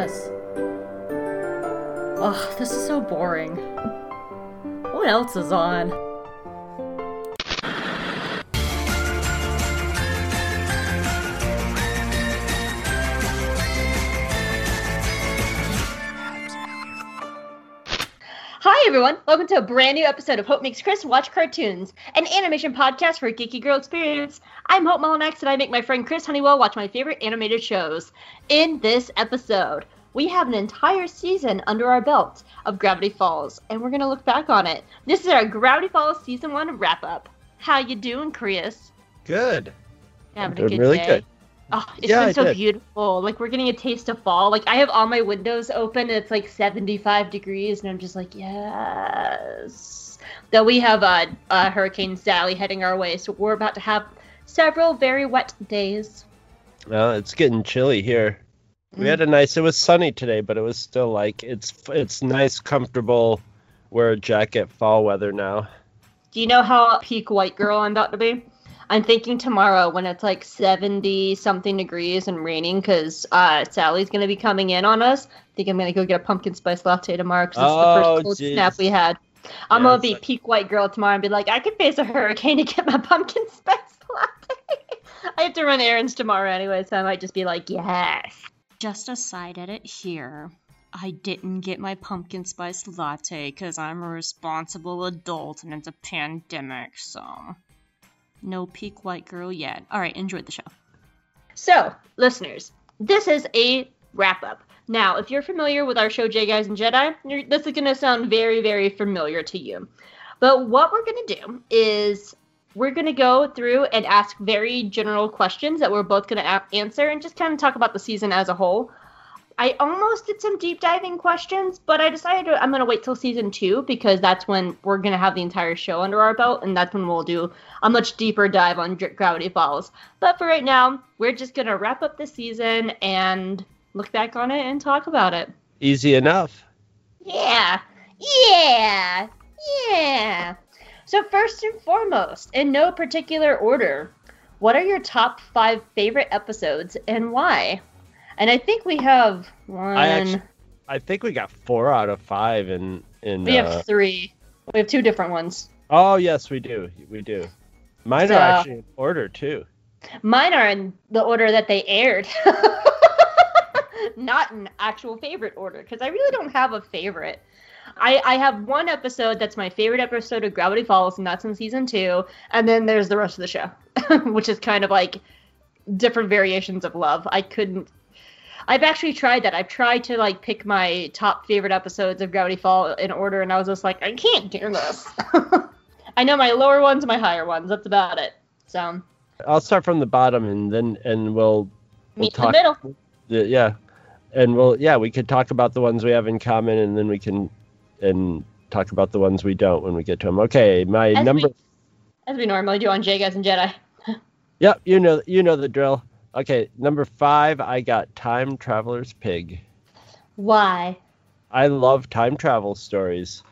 this? Ugh, this is so boring. What else is on? Hi everyone, welcome to a brand new episode of Hope Makes Chris Watch Cartoons, an animation podcast for geeky girl experience. I'm Hope Mullinax and I make my friend Chris Honeywell watch my favorite animated shows. In this episode, we have an entire season under our belt of Gravity Falls, and we're gonna look back on it. This is our Gravity Falls season one wrap up. How you doing, Chris? Good. Having I'm a doing good really day? good. Oh, it's Yeah, been so beautiful. Like we're getting a taste of fall. Like I have all my windows open. And it's like 75 degrees, and I'm just like, yes. Though we have uh, uh, Hurricane Sally heading our way, so we're about to have several very wet days. Well, it's getting chilly here. We Mm. had a nice. It was sunny today, but it was still like it's it's nice, comfortable. Wear a jacket, fall weather now. Do you know how peak white girl I'm about to be? I'm thinking tomorrow when it's like 70 something degrees and raining because uh, Sally's going to be coming in on us. I think I'm going to go get a pumpkin spice latte tomorrow because it's the Oh, first cold jeez. snap we had. I'm Yeah, gonna be like- peak white girl tomorrow and be like, I could face a hurricane to get my pumpkin spice latte. I have to run errands tomorrow anyway, so I might just be like, yes. Just a side edit here. I didn't get my pumpkin spice latte because I'm a responsible adult and it's a pandemic, so. No peak white girl yet. Alright, enjoy the show. So, listeners, this is a wrap up. Now, if you're familiar with our show, J Guys and Jedi, this is going to sound very, very familiar to you. But what we're going to do is we're going to go through and ask very general questions that we're both going to a- answer and just kind of talk about the season as a whole. I almost did some deep diving questions, but I decided to, I'm going to wait till season two because that's when we're going to have the entire show under our belt, and that's when we'll do a much deeper dive on Gravity Falls. But for right now, we're just going to wrap up the season and look back on it and talk about it. Easy enough. Yeah, yeah, yeah. So, first and foremost, in no particular order, what are your top five favorite episodes and why? And I think we have one. I actually, I think we got four out of five in in. we uh, have three. We have two different ones. oh yes, we do. We do. Mine So- are actually in order too. Mine are in the order that they aired. Not in actual favorite order, because I really don't have a favorite. I, I have one episode that's my favorite episode of Gravity Falls, and that's in season two. And then there's the rest of the show, which is kind of like different variations of love. I couldn't. I've actually tried that. I've tried to like pick my top favorite episodes of Gravity Fall in order, and I was just like, I can't do this. I know my lower ones, and my higher ones. That's about it. So I'll start from the bottom and then and we'll we'll meet in the middle. Yeah, and we'll yeah we could talk about the ones we have in common and then we can and talk about the ones we don't when we get to them. Okay, my As number. we- as we normally do on J Guys and Jedi. Yep, you know you know the drill. Okay, number five, I got Time Traveler's Pig. Why? I love time travel stories,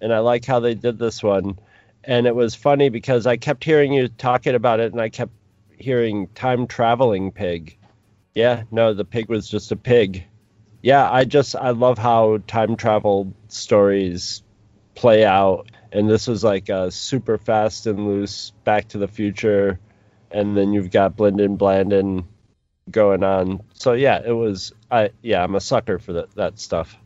and I like how they did this one. And it was funny because I kept hearing you talking about it, and I kept hearing time traveling pig. Yeah, no, the pig was just a pig. Yeah, I just I love how time travel stories play out, and this was like a super fast and loose Back to the Future, and then you've got Blendin Blandin going on. So yeah, it was I yeah I'm a sucker for that that stuff.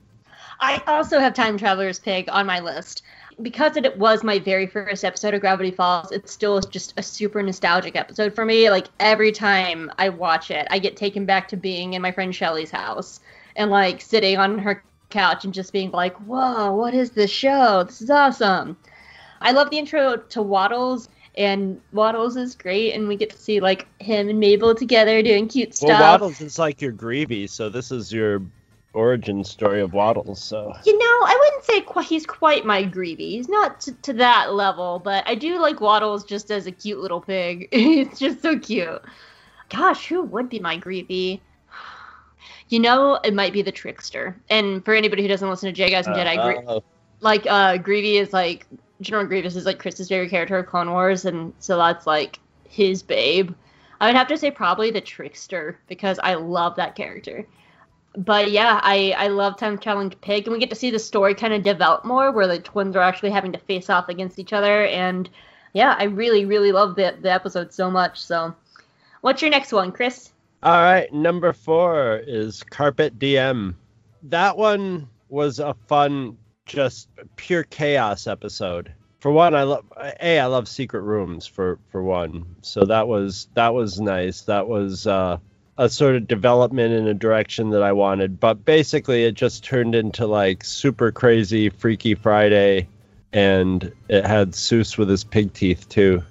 I also have Time Traveler's Pig on my list. Because it was my very first episode of Gravity Falls, it's still just a super nostalgic episode for me. Like every time I watch it, I get taken back to being in my friend Shelly's house and like sitting on her couch and just being like, whoa, what is this show? This is awesome. I love the intro to Waddles, and Waddles is great, and we get to see like him and Mabel together doing cute stuff. Well, Waddles is like your Greavy, so this is your origin story of Waddles. So You know, I wouldn't say he's quite my Greavy. He's not t- to that level, but I do like Waddles just as a cute little pig. he's just so cute. Gosh, who would be my Greavy? You know, it might be the Trickster. And for anybody who doesn't listen to J Guys and Jedi, Gre- Uh, like uh, Greavy is like General Grievous is like Chris's favorite character of Clone Wars, and so that's like his babe. I would have to say probably the Trickster because I love that character. but yeah, I I love time traveling pig, and we get to see the story kind of develop more, where the twins are actually having to face off against each other, and yeah, I really really love the the episode so much. So, what's your next one, Chris? All right, number four is Carpet Diem. That one was a fun, just pure chaos episode. For one, I love a I love secret rooms for for one. So that was that was nice. That was uh, a sort of development in a direction that I wanted. But basically, it just turned into like super crazy Freaky Friday, and it had Soos with his pig teeth too.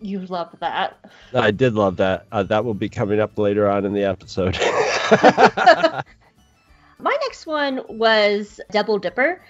You love that. I did love that. Uh, that will be coming up later on in the episode. My next one was Double Dipper.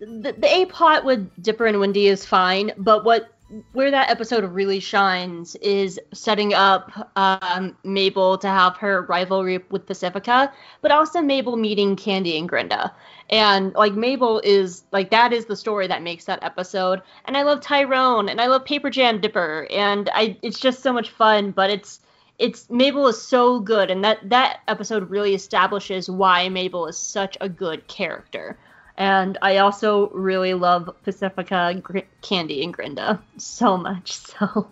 The, the A plot with Dipper and Wendy is fine, but what where that episode really shines is setting up um, Mabel to have her rivalry with Pacifica, but also Mabel meeting Candy and Grenda. And like Mabel is like that is the story that makes that episode. And I love Tyrone and I love Paper Jam Dipper and I it's just so much fun, but it's it's Mabel is so good and that that episode really establishes why Mabel is such a good character. And I also really love Pacifica, Gr- Candy, and Grenda so much. So,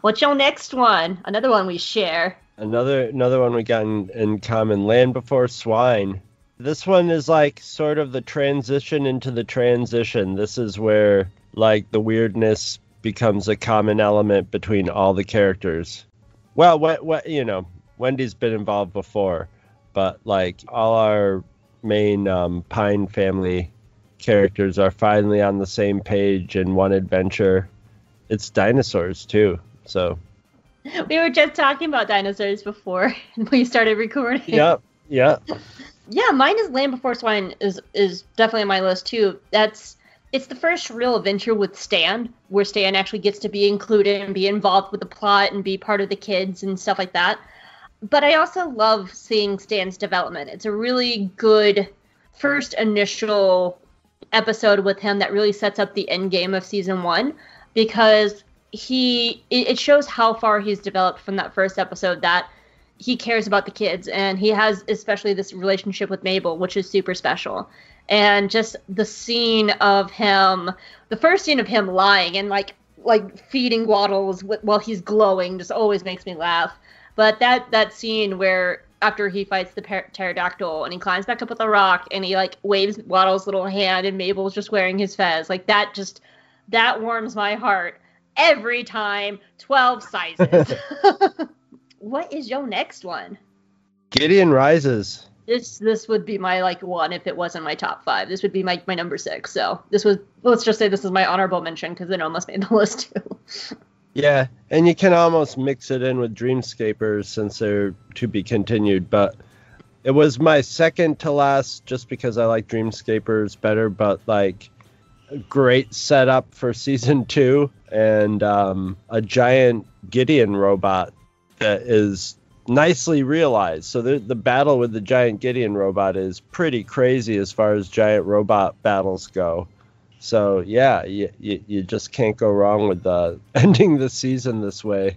what's your next one? Another one we share. Another another one we got in, in common: Land Before Swine. This one is like sort of the transition into the transition. This is where like the weirdness becomes a common element between all the characters. Well, what what you know, Wendy's been involved before, but like all our main um, Pine family characters are finally on the same page in one adventure. It's dinosaurs too, so. We were just talking about dinosaurs before we started recording. Yep. Yep. Yeah, mine is Land Before Swine is is definitely on my list too. That's it's the first real adventure with Stan, where Stan actually gets to be included and be involved with the plot and be part of the kids and stuff like that. But I also love seeing Stan's development. It's a really good first initial episode with him that really sets up the end game of season one because he it shows how far he's developed from that first episode that he cares about the kids and he has especially this relationship with Mabel, which is super special. And just the scene of him, the first scene of him lying and like like feeding Waddles while he's glowing just always makes me laugh. But that that scene where after he fights the pterodactyl and he climbs back up with a rock and he like waves Waddle's little hand and Mabel's just wearing his fez, like that just that warms my heart every time. Twelve sizes. what is your next one? Gideon Rises. This this would be my like one if it wasn't my top five. This would be my, my number six. So this was let's just say this is my honorable mention because it almost made the list too. Yeah, and you can almost mix it in with Dreamscapers since they're to be continued, but it was my second to last just because I like Dreamscapers better, but like great setup for season two and um, a giant Gideon robot that is nicely realized. So the the battle with the giant Gideon robot is pretty crazy as far as giant robot battles go. So yeah, you, you, you just can't go wrong with uh, ending the season this way.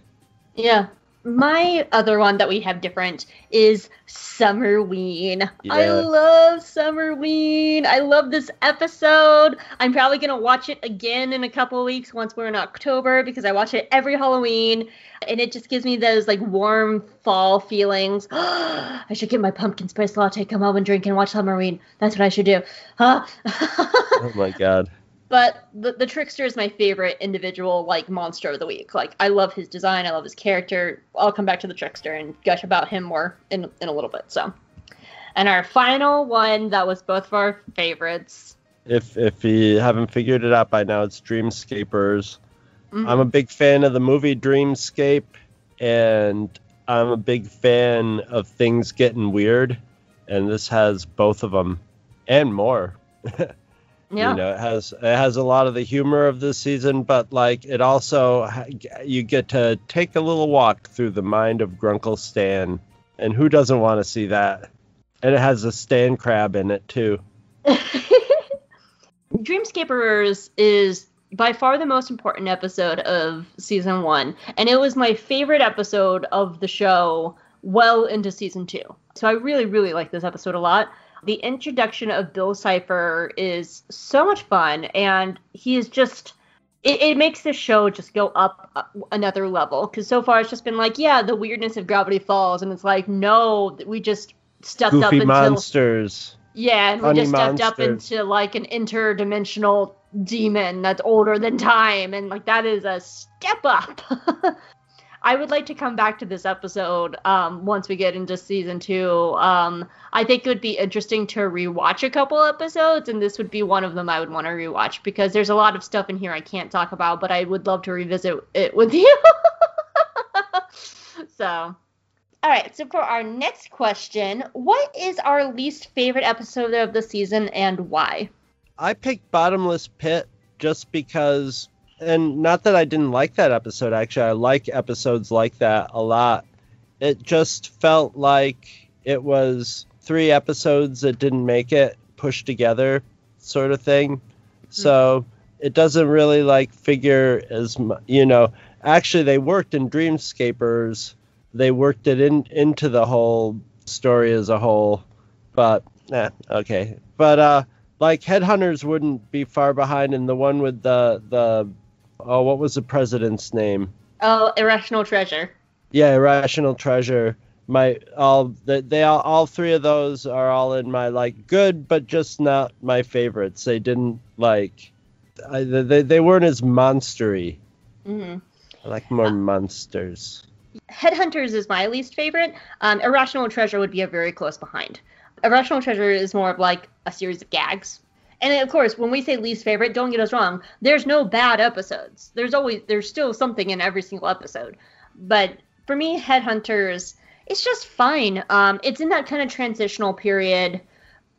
Yeah. My other one that we have different is Summerween. Yeah. I love Summerween. I love this episode. I'm probably going to watch it again in a couple of weeks once we're in October because I watch it every Halloween and it just gives me those like warm fall feelings. I should get my pumpkin spice latte, come home and drink and watch Summerween. That's what I should do. Huh? Oh my god. But the, the trickster is my favorite individual like monster of the week like i love his design i love his character i'll come back to the trickster and gush about him more in, in a little bit so and our final one that was both of our favorites If if you haven't figured it out by now, it's Dreamscapers. Mhm. I'm a big fan of the movie Dreamscape, and I'm a big fan of things getting weird, and this has both of them and more. yeah You know, it has it has a lot of the humor of this season, but like it also you get to take a little walk through the mind of Grunkle Stan, and who doesn't want to see that? And it has a Stan crab in it too. Dreamscapers is by far the most important episode of season one, and it was my favorite episode of the show well into season two. So I really, really like this episode a lot. The introduction of Bill Cipher is so much fun, and he is just. It, it makes the show just go up another level because so far it's just been like, yeah, the weirdness of Gravity Falls, and it's like, no, we just stepped up into monsters. yeah, and we just stepped up into like an interdimensional demon that's older than time, and like that is a step up. I would like to come back to this episode um, once we get into season two. Um, I think it would be interesting to rewatch a couple episodes, and this would be one of them I would want to rewatch because there's a lot of stuff in here I can't talk about, but I would love to revisit it with you. so, all right. So for our next question, what is our least favorite episode of the season and why? I picked Bottomless Pit just because, and not that I didn't like that episode, actually, I like episodes like that a lot. It just felt like it was three episodes that didn't make it pushed together, sort of thing. So it doesn't really like figure as you know. Actually, they worked in Dreamscapers. They worked it in into the whole story as a whole, but eh, okay. But uh, like Headhunters wouldn't be far behind and the one with the the oh what was the president's name? Oh, irrational treasure. Yeah, Irrational Treasure. My all they, they all, all three of those are all in my like good, but just not my favorites. They didn't like I, they they weren't as monstery. hmm I like more monsters. Headhunters is my least favorite. Um, irrational treasure would be a very close behind. Irrational treasure is more of like a series of gags. And of course, when we say least favorite, don't get us wrong. There's no bad episodes. There's always there's still something in every single episode. But for me, Headhunters, it's just fine. Um, it's in that kind of transitional period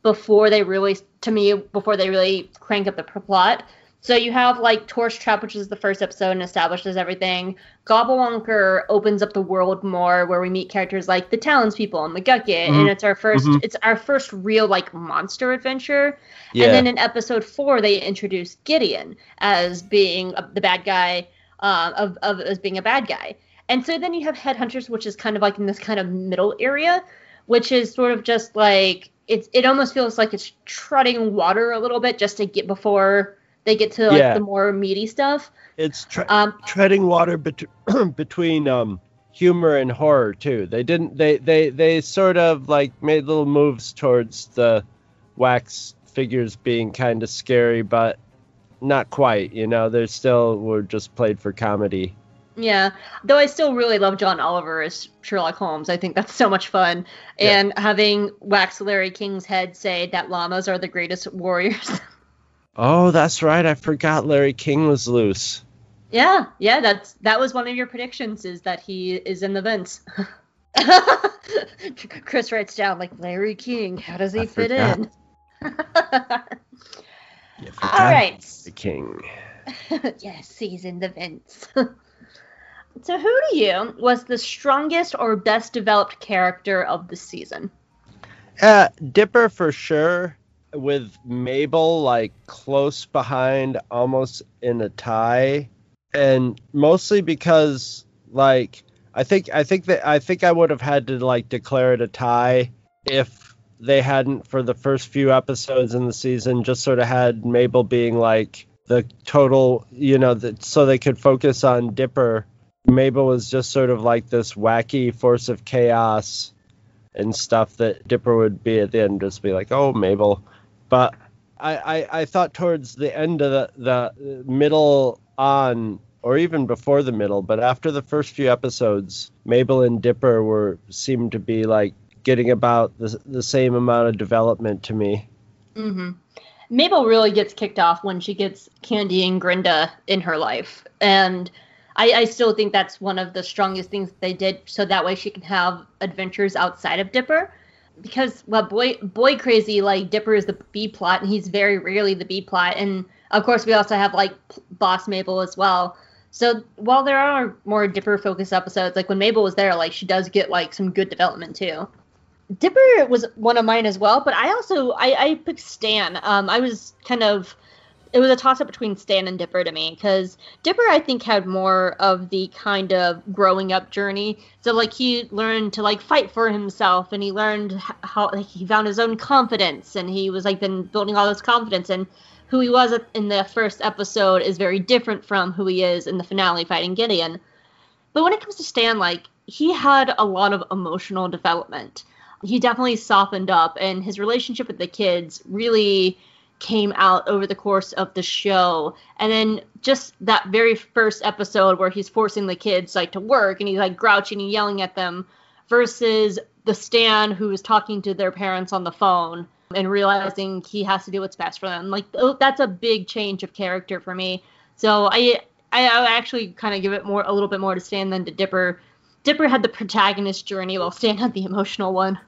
before they really, to me, before they really crank up the plot. So you have like Torch Trap, which is the first episode and establishes everything. Gobblewonker opens up the world more, where we meet characters like the townspeople and McGucket, and Mhm. it's our 1st Mhm. it's our first real like monster adventure. Yeah. And then in episode four, they introduce Gideon as being a, the bad guy, uh, of, of as being a bad guy. And so then you have Headhunters, which is kind of like in this kind of middle area, which is sort of just like it's it almost feels like it's treading water a little bit just to get before they get to like Yeah. the more meaty stuff. it's tre- Um, treading water bet- between um humor and horror too. They didn't they they they sort of like made little moves towards the wax figures being kind of scary, but not quite. You know, they still were just played for comedy. Yeah, though I still really love John Oliver as Sherlock Holmes. I think that's so much fun. Yeah. And having Wax Larry King's head say that llamas are the greatest warriors. Oh, that's right. I forgot Larry King was loose. yeah, yeah, that's that was one of your predictions is that he is in the vents. Chris writes down like Larry King. How does he I fit forgot. in? All. The King. yes, he's in the vents. so, who to you was the strongest or best developed character of the season? Uh, Dipper for sure, with Mabel like close behind, almost in a tie, and mostly because like I think I think that I think I would have had to like declare it a tie if they hadn't for the first few episodes in the season just sort of had Mabel being like the total, you know, so they could focus on Dipper. Mabel was just sort of like this wacky force of chaos and stuff that Dipper would be at the end, just be like, "Oh, Mabel," but I, I, I thought towards the end of the the middle on, or even before the middle, but after the first few episodes, Mabel and Dipper were seemed to be like getting about the the same amount of development to me. hmm Mabel really gets kicked off when she gets Candy and Grenda in her life, and I, I still think that's one of the strongest things they did, so that way she can have adventures outside of Dipper. Because well, boy, boy, crazy like Dipper is the B plot, and he's very rarely the B plot, and of course we also have like Boss Mabel as well. So while there are more Dipper focused episodes, like when Mabel was there, like she does get like some good development too. Dipper was one of mine as well, but I also I, I picked Stan. Um, I was kind of it was a toss up between Stan and Dipper to me because Dipper I think had more of the kind of growing up journey. So like he learned to like fight for himself and he learned how like, he found his own confidence and he was like then building all this confidence and who he was in the first episode is very different from who he is in the finale fighting Gideon. But when it comes to Stan, like he had a lot of emotional development. He definitely softened up and his relationship with the kids really came out over the course of the show. And then just that very first episode where he's forcing the kids like to work and he's like grouching and yelling at them versus the Stan who is talking to their parents on the phone and realizing he has to do what's best for them. Like oh, that's a big change of character for me. So I I, I actually kind of give it more a little bit more to Stan than to Dipper. Dipper had the protagonist journey while Stan had the emotional one.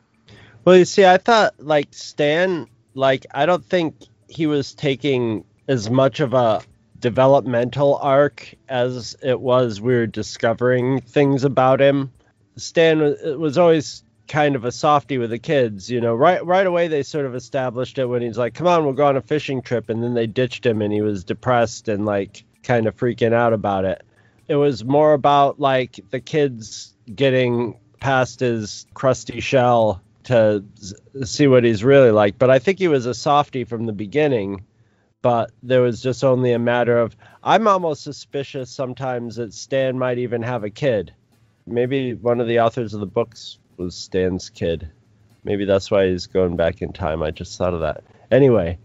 Well, you see, I thought like Stan, like I don't think he was taking as much of a developmental arc as it was we were discovering things about him. Stan was, always kind of a softy with the kids, you know. Right right away they sort of established it when he's like, "Come on, we'll go on a fishing trip," and then they ditched him and he was depressed and like kind of freaking out about it. It was more about like the kids getting past his crusty shell to see what he's really like. But I think he was a softy from the beginning. But there was just only a matter of I'm almost suspicious sometimes that Stan might even have a kid. Maybe one of the authors of the books was Stan's kid. Maybe that's why he's going back in time. I just thought of that. Anyway,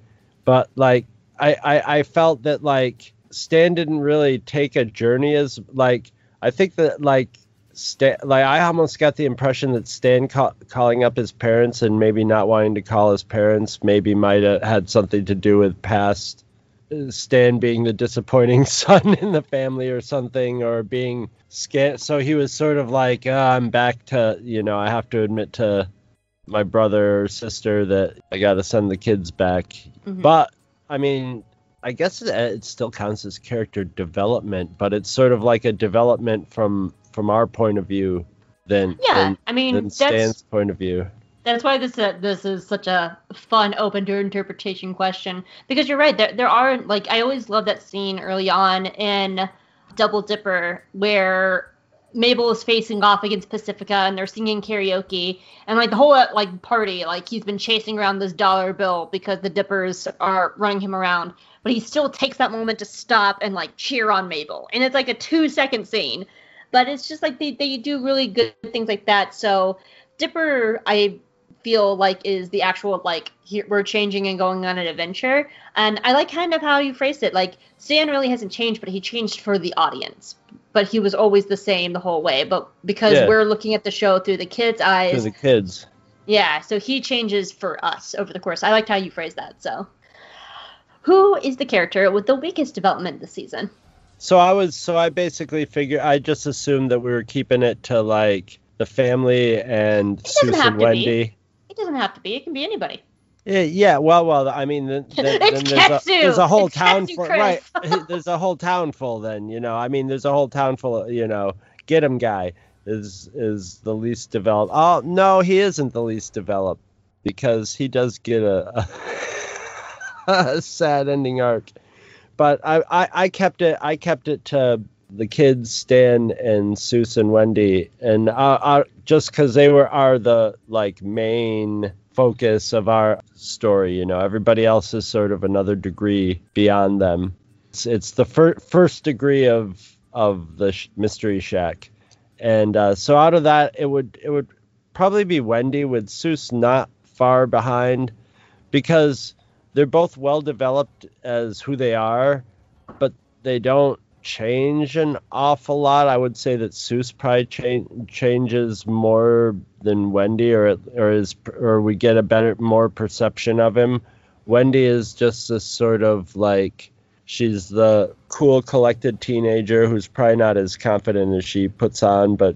but like I, I, I felt that like Stan didn't really take a journey as like I think that like Stan, like I almost got the impression that Stan ca- calling up his parents and maybe not wanting to call his parents maybe might have had something to do with past uh, Stan being the disappointing son in the family or something, or being scared. So he was sort of like, oh, I'm back to, you know, I have to admit to my brother or sister that I got to send the kids back. Mm-hmm. But I mean, I guess it, it, still counts as character development, but it's sort of like a development from from our point of view than yeah. Than, I mean, than Stan's point of view. That's why this uh, this is such a fun, open to interpretation question because you're right. There there are like I always love that scene early on in Double Dipper where Mabel is facing off against Pacifica and they're singing karaoke and like the whole like party like he's been chasing around this dollar bill because the Dippers are running him around but he still takes that moment to stop and like cheer on Mabel and it's like a two second scene but it's just like they, they do really good things like that. So Dipper I feel like is the actual like here, we're changing and going on an adventure. And i like kind of how you phrased it. Like stan really hasn't changed but he changed for the audience. But he was always the same the whole way. But because yeah. we're looking at the show through the kids eyes through the kids. Yeah so he changes for us over the course. I liked how you phrased that. So who is the character with the weakest development this season so i was so i basically figured i just assumed that we were keeping it to like the family and Soos and Wendy. Be. It doesn't have to be. It can be anybody. Yeah, yeah, well, well, I mean, then, then there's, a, there's, a, whole it's town full, right? there's a whole town full. Then you know, I mean, there's a whole town full. Of, you know, get him guy is is the least developed. Oh no, he isn't the least developed because he does get a, a, a sad ending arc. But I, I I kept it I kept it to the kids Stan and Soos and Wendy, and uh, uh, just because they were are the like main focus of our story. You know, everybody else is sort of another degree beyond them. It's, it's the fir- first degree of of the sh- mystery shack, and uh, so out of that, it would it would probably be Wendy with Soos not far behind, because they're both well developed as who they are, but they don't change an awful lot. I would say that Soos probably cha- changes more than Wendy, or or is or we get a better more perception of him. Wendy is just a sort of like she's the cool, collected teenager who's probably not as confident as she puts on, but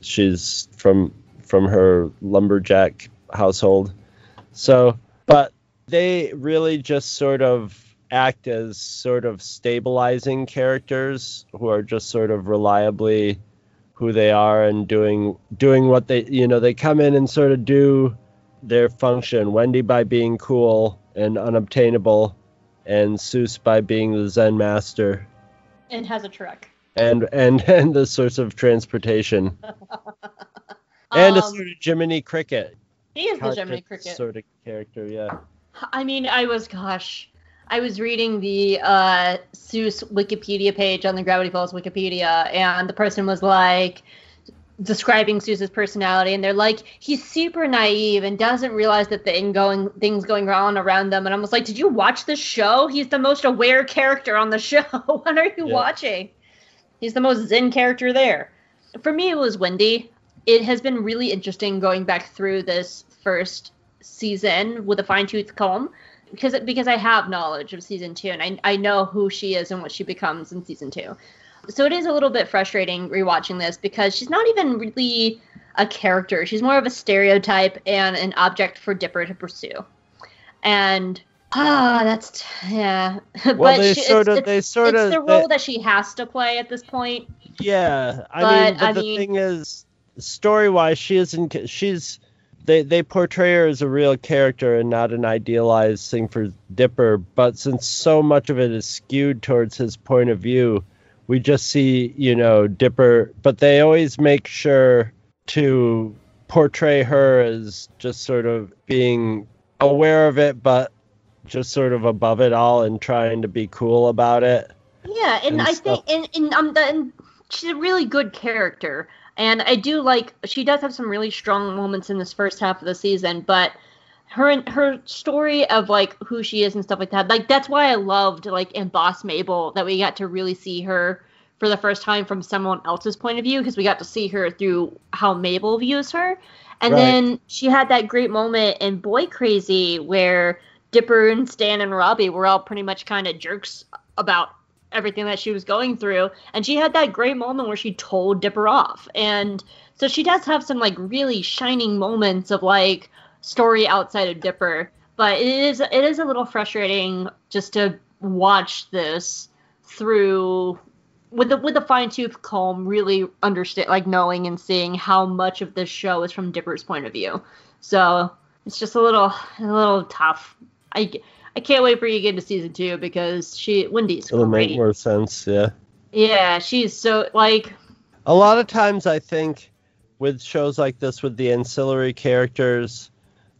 she's from from her lumberjack household. So, but they really just sort of act as sort of stabilizing characters who are just sort of reliably who they are and doing doing what they you know they come in and sort of do their function wendy by being cool and unobtainable and Soos by being the Zen master And has a truck. and and and the source of transportation and a Um, sort of Jiminy Cricket. he is the Jiminy Cricket. sort of character. Yeah. I mean, I was, gosh, I was reading the uh, Soos Wikipedia page on the Gravity Falls Wikipedia, and the person was like describing Soos's personality, and they're like, he's super naive and doesn't realize that thing going things going on around them. And I was like, did you watch the show? He's the most aware character on the show. what are you Yeah. watching? He's the most zen character there. For me, it was Wendy. It has been really interesting going back through this first season with a fine tooth comb because because I have knowledge of season two and I, I know who she is and what she becomes in season two. So it is a little bit frustrating rewatching this because she's not even really a character. She's more of a stereotype and an object for Dipper to pursue. And ah, that's yeah. Well, but they she, sort it's, of it's, they sort it's of the they- role that she has to play at this point. Yeah, I But, mean, but I the mean- thing is, story-wise, she isn't. She's they they portray her as a real character and not an idealized thing for Dipper. But since so much of it is skewed towards his point of view, we just see you know Dipper. But they always make sure to portray her as just sort of being aware of it, but just sort of above it all and trying to be cool about it. Yeah, and, and I stuff. think and, and um the, and she's a really good character. And I do like she does have some really strong moments in this first half of the season, but her her story of like who she is and stuff like that, like that's why I loved like in Boss Mabel that we got to really see her for the first time from someone else's point of view because we got to see her through how Mabel views her. And Right. then she had that great moment in Boy Crazy where Dipper and Stan and Robbie were all pretty much kind of jerks about everything that she was going through. And she had that great moment where she told Dipper off. And so she does have some like really shining moments of like story outside of Dipper. But it is it is a little frustrating just to watch this through with the with the fine tooth comb, really understand like knowing and seeing how much of this show is from Dipper's point of view. So it's just a little a little tough. I I can't wait for you to get to season two because she Wendy's It'll make more sense. Yeah. Yeah, she's so like a lot of times I think with shows like this with the ancillary characters,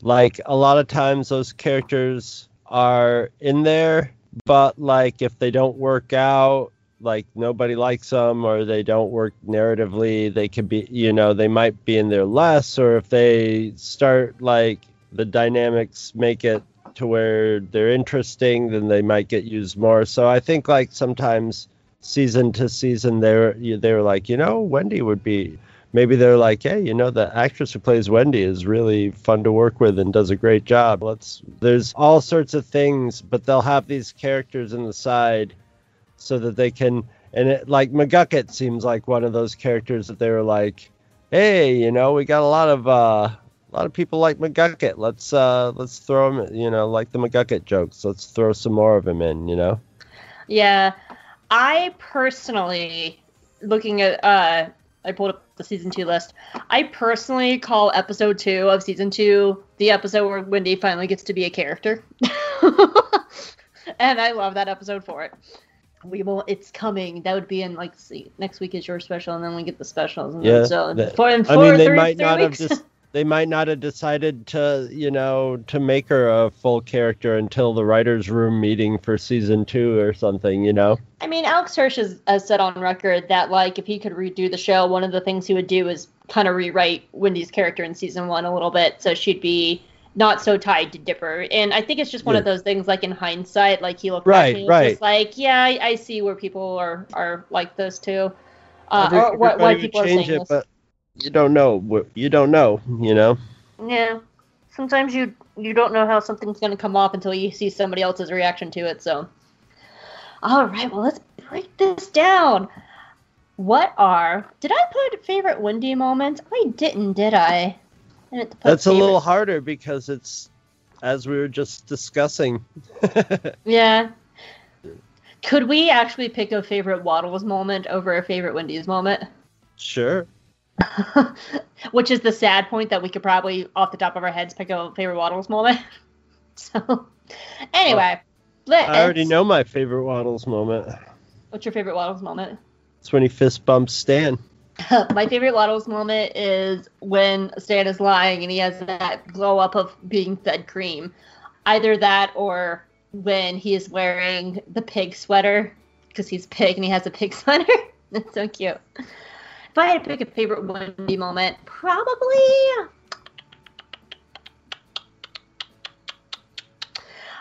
like a lot of times those characters are in there, but like if they don't work out, like nobody likes them or they don't work narratively, they could be, you know, they might be in there less, or if they start like the dynamics make it to where they're interesting, then they might get used more. So I think like sometimes season to season they're they're like you know wendy would be maybe they're like hey you know the actress who plays wendy is really fun to work with and does a great job let's there's all sorts of things but they'll have these characters in the side so that they can and it like mcgucket seems like one of those characters that they were like hey you know we got a lot of uh a lot of people like mcgucket let's uh let's throw him you know like the mcgucket jokes let's throw some more of him in you know yeah. I personally looking at uh I pulled up the season two list. I personally call episode two of season two the episode where Wendy finally gets to be a character. and I love that episode for it. We will it's coming. That would be in like see next week is your special and then we get the specials and Yeah, then so that- four and I mean, they three- might three not weeks. have just they might not have decided to, you know, to make her a full character until the writers' room meeting for season two or something, you know. I mean, Alex Hirsch has, has said on record that like if he could redo the show, one of the things he would do is kind of rewrite Wendy's character in season one a little bit, so she'd be not so tied to Dipper. And I think it's just one of those things like in hindsight, like he looked Right, he was right. just like, yeah, I, I see where people are are like this too. Uh, or why, why people are saying it, this. but you don't know. You don't know, you know. Yeah. Sometimes you you don't know how something's gonna come off until you see somebody else's reaction to it. So, all right, well let's break this down. What are? Did I put favorite Wendy moments? I didn't, did I? I didn't That's a little harder because it's as we were just discussing. Yeah. Could we actually pick a favorite Waddles moment over a favorite Wendy's moment? sure. Which is the sad point that we could probably, off the top of our heads, pick a favorite Waddles moment. so, anyway, Liz, I already know my favorite Waddles moment. What's your favorite Waddles moment? It's when he fist bumps Stan. My favorite Waddles moment is when Stan is lying and he has that glow up of being fed cream. Either that or when he is wearing the pig sweater because he's pig and he has a pig sweater. That's so cute. If I had to pick a favorite Wendy moment, probably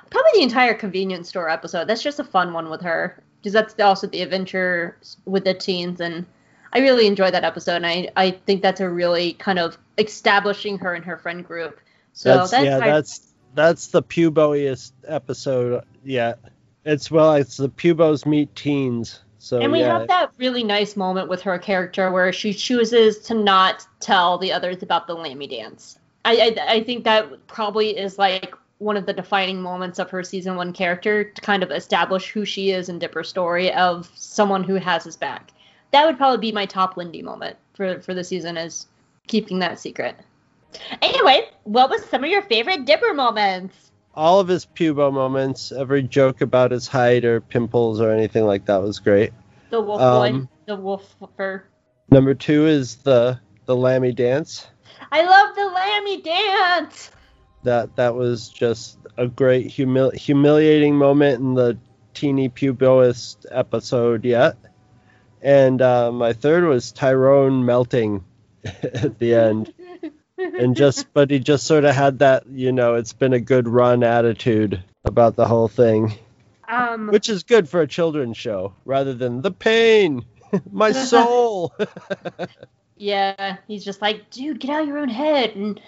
probably the entire convenience store episode. That's just a fun one with her because that's also the adventure with the teens and I really enjoyed that episode and I, I think that's a really kind of establishing her and her friend group. So that's, that's, yeah, that's that's the Puboiest episode yet. It's well, it's the Pubos meet teens. So and we yeah, have that really nice moment with her character where she chooses to not tell the others about the Lamby dance. I, I I think that probably is like one of the defining moments of her season one character to kind of establish who she is in Dipper's story of someone who has his back. That would probably be my top Lindy moment for for the season is keeping that secret. Anyway, what was some of your favorite Dipper moments? All of his Pubo moments, every joke about his height or pimples or anything like that was great. The wolf Um, boy, the wolf fur. Number two is the the Lamby dance. I love the Lamby dance. That that was just a great humil- humiliating moment in the teeny puboist episode yet. And uh, my third was Tyrone melting at the end, and just but he just sort of had that you know it's been a good run attitude about the whole thing, um, which is good for a children's show rather than the pain, my soul. Yeah, he's just like, dude, get out of your own head. And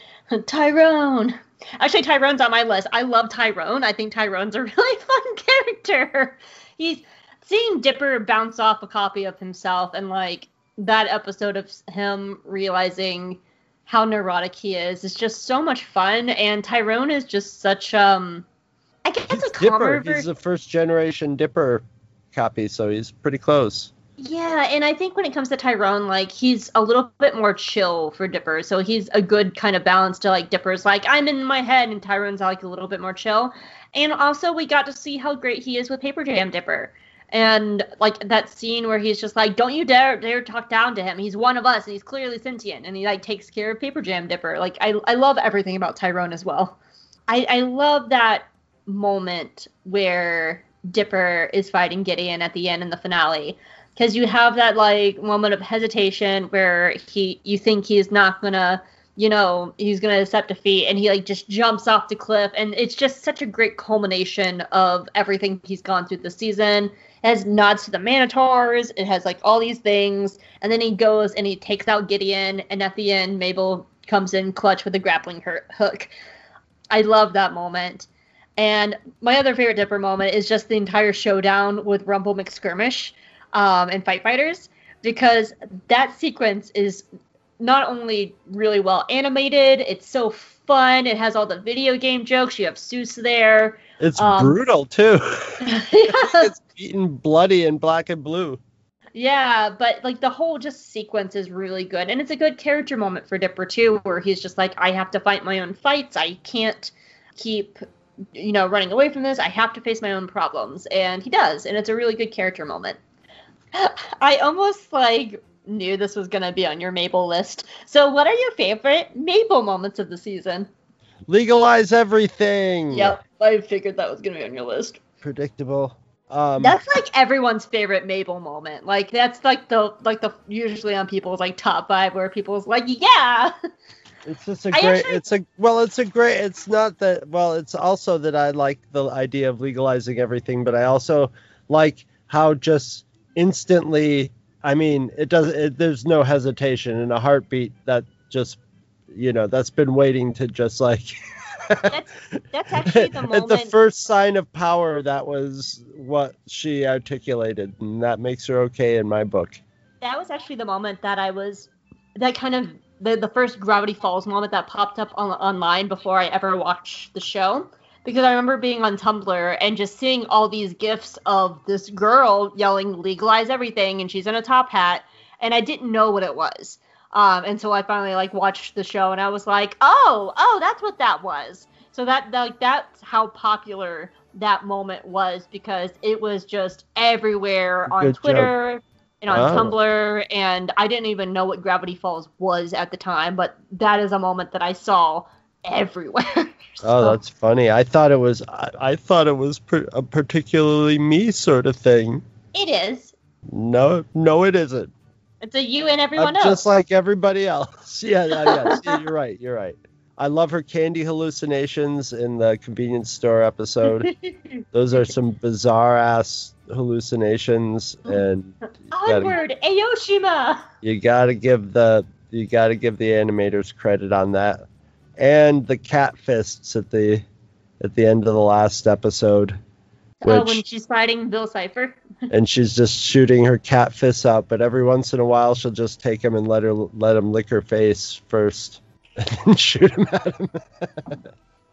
Tyrone. Actually, Tyrone's on my list. I love Tyrone. I think Tyrone's a really fun character. He's seeing Dipper bounce off a copy of himself and like that episode of him realizing how neurotic he is is just so much fun. And Tyrone is just such um I guess a calmer Dipper, he's a first generation Dipper copy, so he's pretty close. Yeah, and I think when it comes to Tyrone, like he's a little bit more chill for Dipper, so he's a good kind of balance to like Dipper's like I'm in my head, and Tyrone's like a little bit more chill. And also, we got to see how great he is with Paper Jam Dipper, and like that scene where he's just like, "Don't you dare dare talk down to him. He's one of us, and he's clearly sentient." And he like takes care of Paper Jam Dipper. Like I I love everything about Tyrone as well. I I love that moment where Dipper is fighting Gideon at the end in the finale because you have that like moment of hesitation where he you think he's not gonna you know he's gonna accept defeat and he like just jumps off the cliff and it's just such a great culmination of everything he's gone through this season it has nods to the manotaurs it has like all these things and then he goes and he takes out gideon and at the end mabel comes in clutch with a grappling hook i love that moment and my other favorite dipper moment is just the entire showdown with rumble mcskirmish um, and Fight Fighters because that sequence is not only really well animated, it's so fun. It has all the video game jokes. You have Soos there. It's Um, brutal too. yeah, it's beaten bloody and black and blue. yeah, but like the whole just sequence is really good, and it's a good character moment for Dipper too, where he's just like, I have to fight my own fights. I can't keep, you know, running away from this. I have to face my own problems, and he does, and it's a really good character moment. I almost like knew this was gonna be on your Mabel list. So, what are your favorite Mabel moments of the season? Legalize everything. Yep, I figured that was gonna be on your list. Predictable. Um, That's like everyone's favorite Mabel moment. Like that's like the like the usually on people's like top five where people's like, yeah. It's just a great. actually- It's a well. It's a great. It's not that. Well, it's also that I like the idea of legalizing everything, but I also like how just instantly. I mean, it does. It, there's no hesitation in a heartbeat. That just, you know, that's been waiting to just like. That's that's actually the At the first sign of power, that was what she articulated, and that makes her okay in my book. that was actually the moment that I was that kind of the the first Gravity Falls moment that popped up on, online before I ever watched the show because I remember being on Tumblr and just seeing all these gifs of this girl yelling legalize everything and she's in a top hat and I didn't know what it was. Um, until I finally like watched the show and I was like, oh, oh, that's what that was. So that like that's how popular that moment was because it was just everywhere on Good. Twitter and on Oh. Tumblr, and I didn't even know what Gravity Falls was at the time, but that is a moment that I saw everywhere. Oh, So- that's funny. I thought it was I, I thought it was per, a particularly me sort of thing. it is. No, no, it isn't. It's a you and everyone I'm else. just like everybody else. Yeah, yeah, yeah. See, you're right. You're right. I love her candy hallucinations in the convenience store episode. Those are some bizarre ass hallucinations, oh, and Onward, Aoshima. you gotta give the you gotta give the animators credit on that, and the cat fists at the at the end of the last episode, Oh, when she's fighting Bill Cipher. and she's just shooting her cat fists out. But every once in a while, she'll just take him and let her let him lick her face first, and then shoot him at him.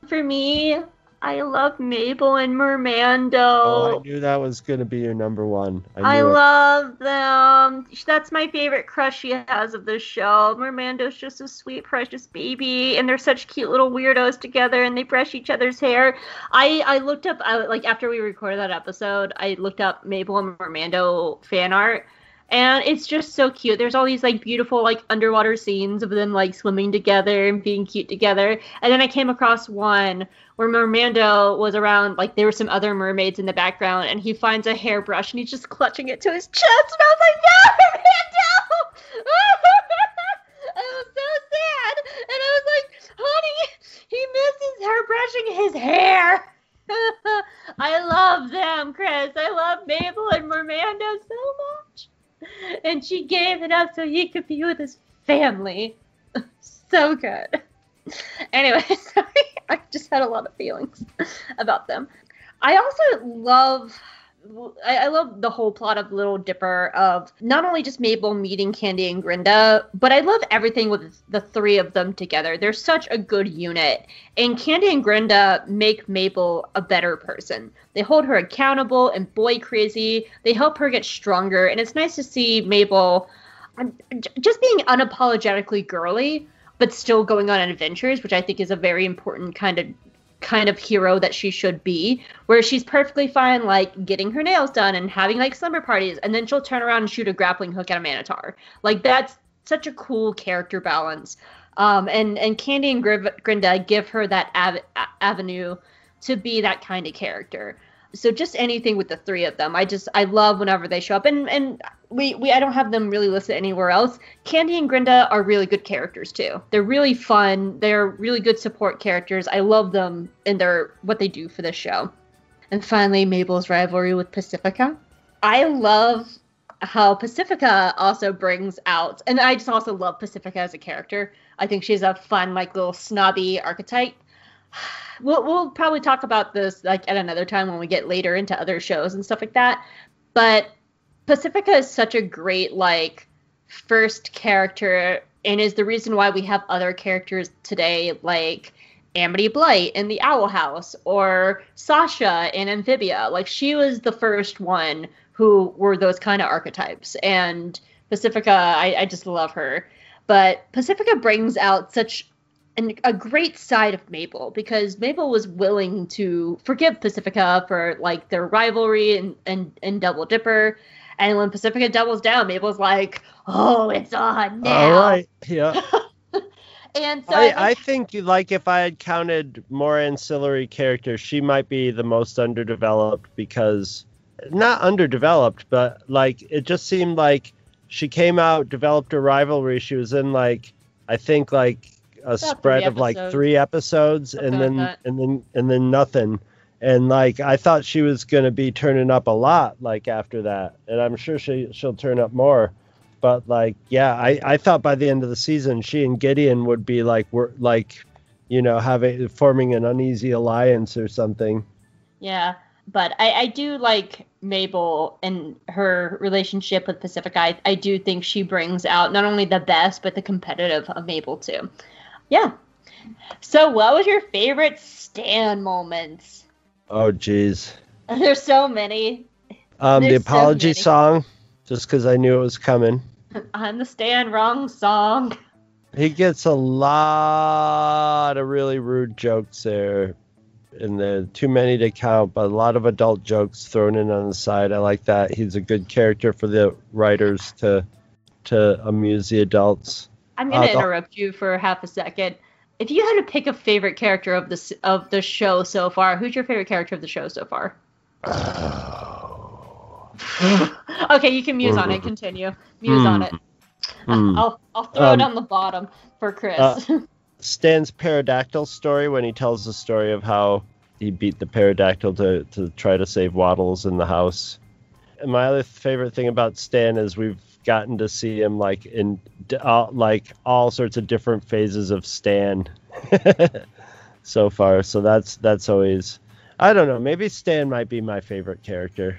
For me, I love Mabel and Mermando. Oh, I knew that was gonna be your number one. I, I it. love them. That's my favorite crush she has of the show. Mermando's just a sweet, precious baby, and they're such cute little weirdos together, and they brush each other's hair. I I looked up I, like after we recorded that episode, I looked up Mabel and Mermando fan art. And it's just so cute. There's all these like beautiful like underwater scenes of them like swimming together and being cute together. And then I came across one where Mermando was around, like there were some other mermaids in the background, and he finds a hairbrush and he's just clutching it to his chest, and I was like, no, Mermando! I was so sad, and I was like, honey, he misses her brushing his hair. I love them, Chris. I love Mabel and Mermando so much. And she gave it up so he could be with his family. so good. Anyway, sorry. I just had a lot of feelings about them. I also love I, I love the whole plot of Little Dipper of not only just Mabel meeting Candy and Grenda, but I love everything with the three of them together. They're such a good unit. And Candy and Grenda make Mabel a better person. They hold her accountable and boy crazy. They help her get stronger. And it's nice to see Mabel um, just being unapologetically girly, but still going on adventures, which I think is a very important kind of kind of hero that she should be, where she's perfectly fine like getting her nails done and having like slumber parties, and then she'll turn around and shoot a grappling hook at a Manotaur. Like that's such a cool character balance. Um, and and Candy and Griv- Grenda give her that av- avenue to be that kind of character. So just anything with the three of them, I just I love whenever they show up, and and we we I don't have them really listed anywhere else. Candy and Grenda are really good characters too. They're really fun. They're really good support characters. I love them and their what they do for this show. And finally, Mabel's rivalry with Pacifica. I love how Pacifica also brings out, and I just also love Pacifica as a character. I think she's a fun, like little snobby archetype. We'll we'll probably talk about this like at another time when we get later into other shows and stuff like that. But Pacifica is such a great like first character and is the reason why we have other characters today like Amity Blight in the Owl House or Sasha in Amphibia. Like she was the first one who were those kind of archetypes. And Pacifica, I, I just love her. But Pacifica brings out such an, a great side of Mabel because Mabel was willing to forgive Pacifica for like their rivalry and, and, and Double Dipper. And when Pacifica doubles down, Mabel's like, "Oh, it's on now." All right. Yeah. And so I, I, I think like if I had counted more ancillary characters, she might be the most underdeveloped because not underdeveloped, but like it just seemed like she came out, developed a rivalry. She was in like I think like a About spread of like three episodes and Something then and then and then nothing. And like I thought she was gonna be turning up a lot like after that. And I'm sure she she'll turn up more. But like, yeah, I, I thought by the end of the season, she and Gideon would be like, we're like, you know, having forming an uneasy alliance or something. Yeah, but I, I do like Mabel and her relationship with Pacific. I, I do think she brings out not only the best, but the competitive of Mabel too. Yeah. So, what was your favorite Stan moments? Oh, geez. There's so many. Um, the There's so apology many. song, just because I knew it was coming. I'm the Stan wrong song. He gets a lot of really rude jokes there and the too many to count, but a lot of adult jokes thrown in on the side. I like that. He's a good character for the writers to to amuse the adults. I'm gonna Uh, the- interrupt you for half a second. If you had to pick a favorite character of this of the show so far, who's your favorite character of the show so far? okay, you can muse on it. Continue. Muse on it. Hmm. I'll I'll throw it Um, on the bottom for Chris. uh, Stan's pterodactyl story when he tells the story of how he beat the pterodactyl to, to try to save Waddles in the house. And my other favorite thing about Stan is we've gotten to see him like in all, like all sorts of different phases of Stan so far. So that's that's always I don't know. Maybe Stan might be my favorite character.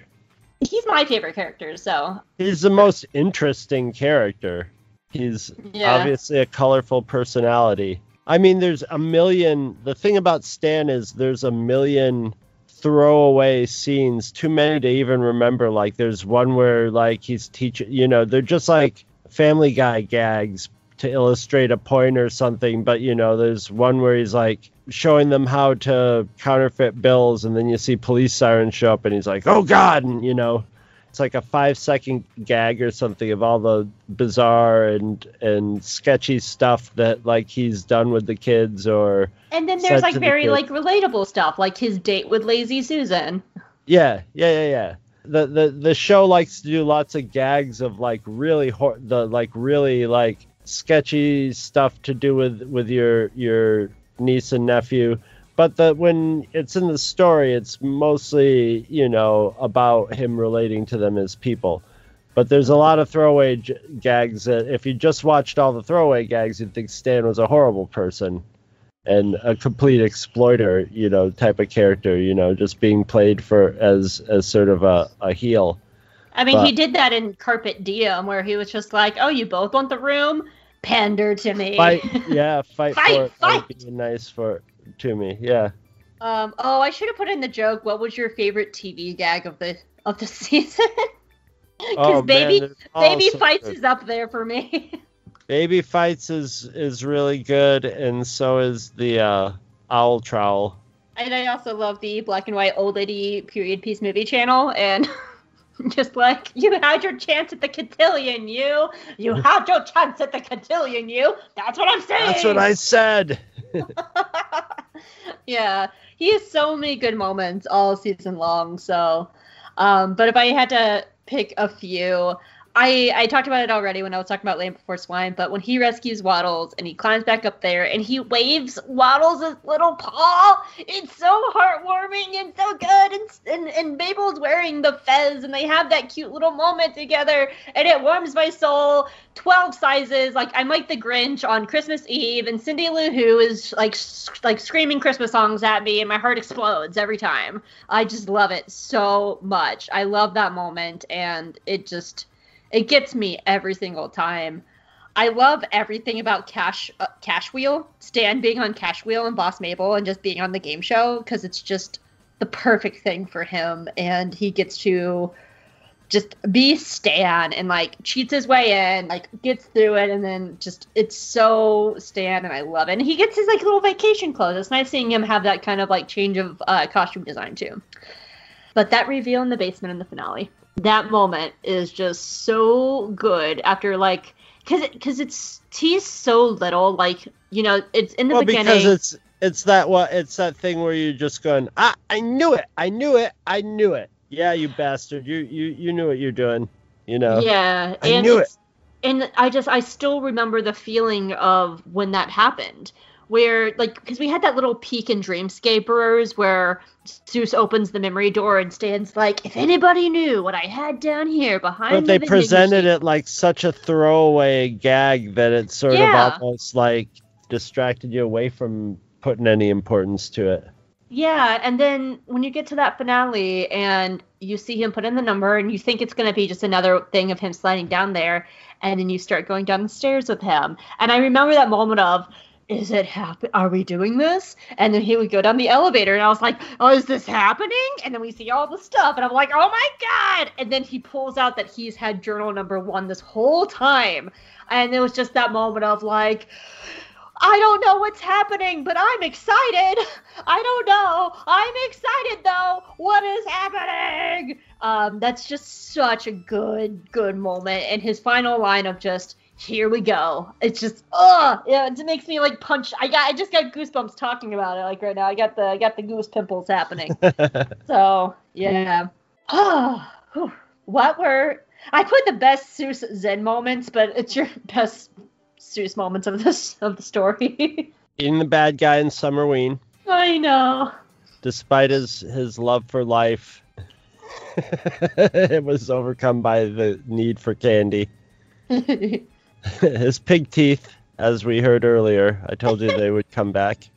He's my favorite character, so He's the most interesting character. He's Yeah. obviously a colorful personality. I mean, there's a million. The thing about Stan is there's a million throwaway scenes, too many to even remember. Like, there's one where, like, he's teaching, you know, they're just like Family Guy gags to illustrate a point or something. But, you know, there's one where he's like showing them how to counterfeit bills, and then you see police sirens show up, and he's like, oh, God, and, you know, it's like a five second gag or something of all the bizarre and and sketchy stuff that like he's done with the kids or and then there's like the very like relatable stuff, like his date with Lazy Susan. yeah yeah yeah yeah. The the the show likes to do lots of gags of like really hor- the like really like sketchy stuff to do with with your your niece and nephew but the when it's in the story it's mostly you know about him relating to them as people but there's a lot of throwaway j- gags that if you just watched all the throwaway gags you'd think stan was a horrible person and a complete exploiter you know type of character you know just being played for as as sort of a, a heel I mean, he did that in Carpet Diem, where he was just like, "Oh, you both want the room? Pander to me." fight yeah fight, Fight, for fight! being nice for to me yeah Um. Oh, I should have put in the joke. What was your favorite TV gag of the of the season? Because Oh, man, baby, they're baby fights good. is up there for me. baby fights is is really good and so is the uh owl trowel and I also love the black and white old lady period piece movie channel, and just like you had your chance at the cotillion, you you had your chance at the cotillion, you. That's what I'm saying. that's what i said yeah, he has so many good moments all season long. So, um, but if I had to pick a few, I I talked about it already when I was talking about Land Before Swine. But when he rescues Waddles and he climbs back up there and he waves Waddles' little paw, it's so heartwarming and so good. And and, and Mabel's wearing the fez and they have that cute little moment together, and it warms my soul. 12 sizes. Like I'm like the Grinch on Christmas Eve, and Cindy Lou Who is like like screaming Christmas songs at me, and my heart explodes every time. I just love it so much. I love that moment, and it just it gets me every single time. I love everything about Cash uh, Cash Wheel, Stan being on Cash Wheel and Boss Mabel, and just being on the game show because it's just the perfect thing for him, and he gets to just be Stan and like cheats his way in, like gets through it, and then just it's so Stan, and I love it. And he gets his like little vacation clothes. It's nice seeing him have that kind of like change of uh, costume design too. But that reveal in the basement in the finale, that moment is just so good. After like, cause it, cause it's he's so little, like you know, it's in the well beginning. because it's it's that what it's that thing where you're just going ah i knew it i knew it i knew it yeah you bastard you you you knew what you're doing you know Yeah, I and knew it. And I just I still remember the feeling of when that happened, where like because we had that little peek in Dreamscapers where Soos opens the memory door and stands like, if anybody knew what I had down here behind. but the they presented machine." it like such a throwaway gag that it sort Yeah. of almost like distracted you away from putting any importance to it Yeah, and then when you get to that finale and you see him put in the number and you think it's going to be just another thing of him sliding down there, and then you start going down the stairs with him. And I remember that moment of, is it happen? Are we doing this? And then he would go down the elevator, and I was like, oh, is this happening? And then we see all the stuff, and I'm like, oh my god! And then he pulls out that he's had journal number one this whole time, and it was just that moment of like. I don't know what's happening, but I'm excited. I don't know. I'm excited though. What is happening? Um, that's just such a good, good moment. And his final line of just, here we go. It's just, ugh, yeah, it makes me like punch. I got, I just got goosebumps talking about it. Like right now, I got the, I got the goose pimples happening. so yeah. oh what were I put the best Soos Zen moments, but it's your best Soos moments of this of the story. Being the bad guy in Summerween. I know. Despite his his love for life, it was overcome by the need for candy. his pig teeth, as we heard earlier, I told you they would come back.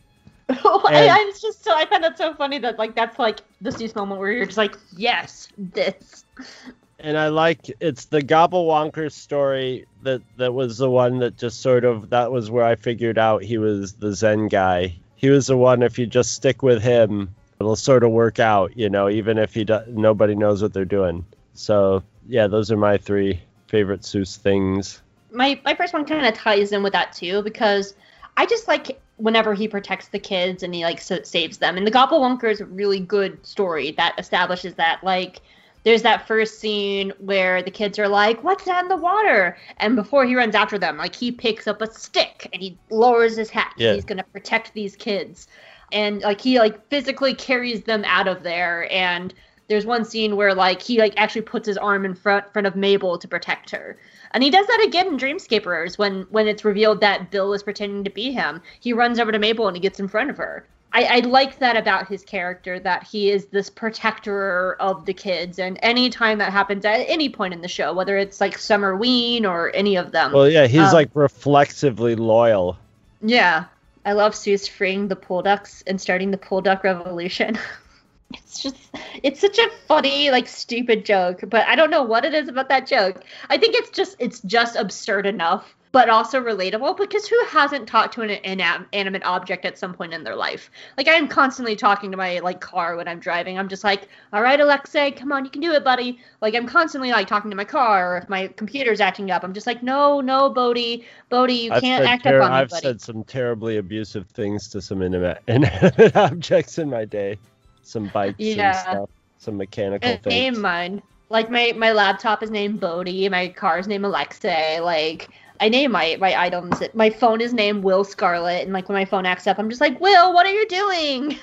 Oh, and, I, I just so I find that so funny that like that's like the Soos moment where you're just like, yes, this and I like it's the Gobblewonker story that that was the one that just sort of that was where I figured out he was the Zen guy. He was the one if you just stick with him, it'll sort of work out, you know, even if he do, nobody knows what they're doing. So yeah, those are my three favorite Soos things. My my first one kind of ties in with that too because I just like whenever he protects the kids and he like saves them. And the Gobblewonker is a really good story that establishes that like there's that first scene where the kids are like, "What's that in the water?" And before he runs after them, like he picks up a stick and he lowers his hat. Yeah. He's gonna protect these kids, and like he like physically carries them out of there. And there's one scene where like he like actually puts his arm in front front of Mabel to protect her. And he does that again in Dreamscapers when when it's revealed that Bill is pretending to be him. He runs over to Mabel and he gets in front of her. I, I like that about his character that he is this protector of the kids, and anytime that happens at any point in the show, whether it's like Summerween or any of them. Well, yeah, he's um, like reflexively loyal. Yeah, I love Soos freeing the pool ducks and starting the pool duck revolution. it's just it's such a funny like stupid joke but i don't know what it is about that joke i think it's just it's just absurd enough but also relatable because who hasn't talked to an inanimate object at some point in their life? Like I'm constantly talking to my like car when I'm driving. I'm just like, "All right, Alexa, come on, you can do it, buddy." Like I'm constantly like talking to my car or if my computer's acting up, I'm just like, "No, no, bodie bodie you I've can't act ter- up on I've me, said some terribly abusive things to some inanimate objects in my day. Some bikes yeah. and stuff, some mechanical and things. Name mine. Like my my laptop is named Bodhi, my car is named Alexa, like I name my my items. My phone is named Will Scarlet, and like when my phone acts up, I'm just like, Will, what are you doing?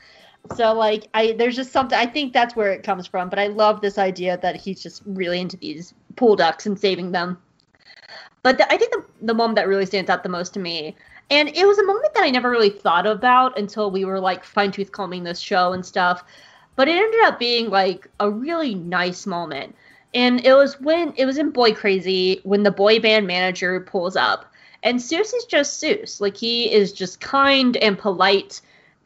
so like I there's just something I think that's where it comes from. But I love this idea that he's just really into these pool ducks and saving them. But the, I think the the moment that really stands out the most to me, and it was a moment that I never really thought about until we were like fine tooth combing this show and stuff. But it ended up being like a really nice moment. And it was when it was in Boy Crazy when the boy band manager pulls up, and Soos is just Soos, like he is just kind and polite,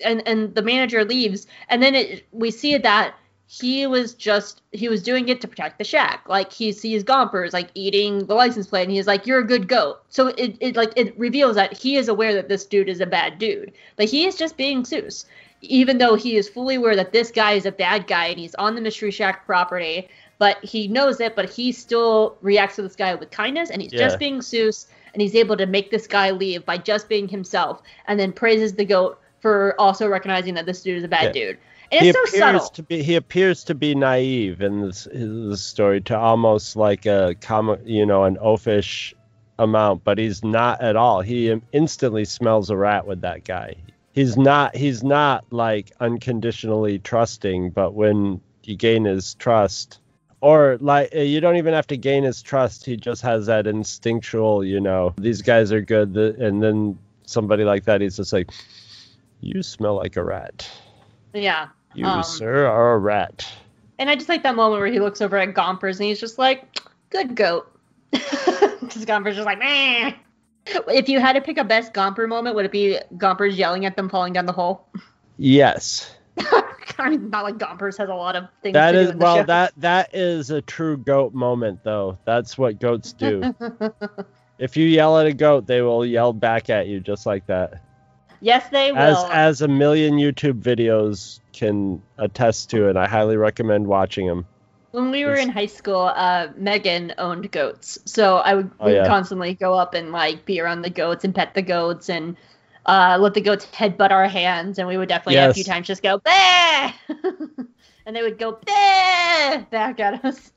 and and the manager leaves, and then it we see that he was just he was doing it to protect the shack. Like he sees Gompers like eating the license plate, and he's like, "You're a good goat." So it, it like it reveals that he is aware that this dude is a bad dude, but he is just being Soos, even though he is fully aware that this guy is a bad guy and he's on the Mystery Shack property but he knows it, but he still reacts to this guy with kindness, and he's yeah. just being Soos, and he's able to make this guy leave by just being himself, and then praises the goat for also recognizing that this dude is a bad yeah. dude. And he it's so subtle. To be, he appears to be naive in this, this story to almost like a comic, you know, an oafish amount, but he's not at all. He instantly smells a rat with that guy. He's not. He's not like unconditionally trusting, but when you gain his trust, or like uh, you don't even have to gain his trust he just has that instinctual you know these guys are good and then somebody like that he's just like you smell like a rat yeah you um, sir are a rat and i just like that moment where he looks over at gompers and he's just like good goat because gompers just like man if you had to pick a best gomper moment would it be gompers yelling at them falling down the hole yes I mean, not like Gompers has a lot of things. That is well, that that is a true goat moment, though. That's what goats do. if you yell at a goat, they will yell back at you just like that. Yes, they will. As as a million YouTube videos can attest to, and I highly recommend watching them. when we were It's- in high school, uh, Megan owned goats, so I would Oh, yeah. constantly go up and like be around the goats and pet the goats and uh, let the goats headbutt our hands, and we would definitely a few times just go bah, and they would go bah back at us.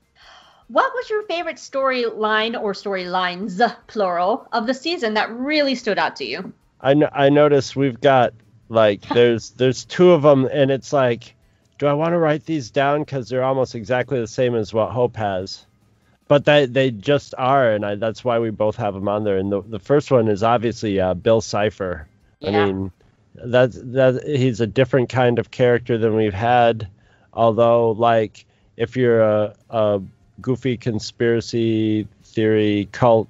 What was your favorite storyline or storylines, plural, of the season that really stood out to you? I no- I noticed we've got like there's there's two of them and it's like do I want to write these down cuz they're almost exactly the same as what Hope has. But they they just are and I, that's why we both have them on there and the the first one is obviously uh, Bill Cipher. Yeah. I mean that's that he's a different kind of character than we've had although like if you're a, a goofy conspiracy theory cult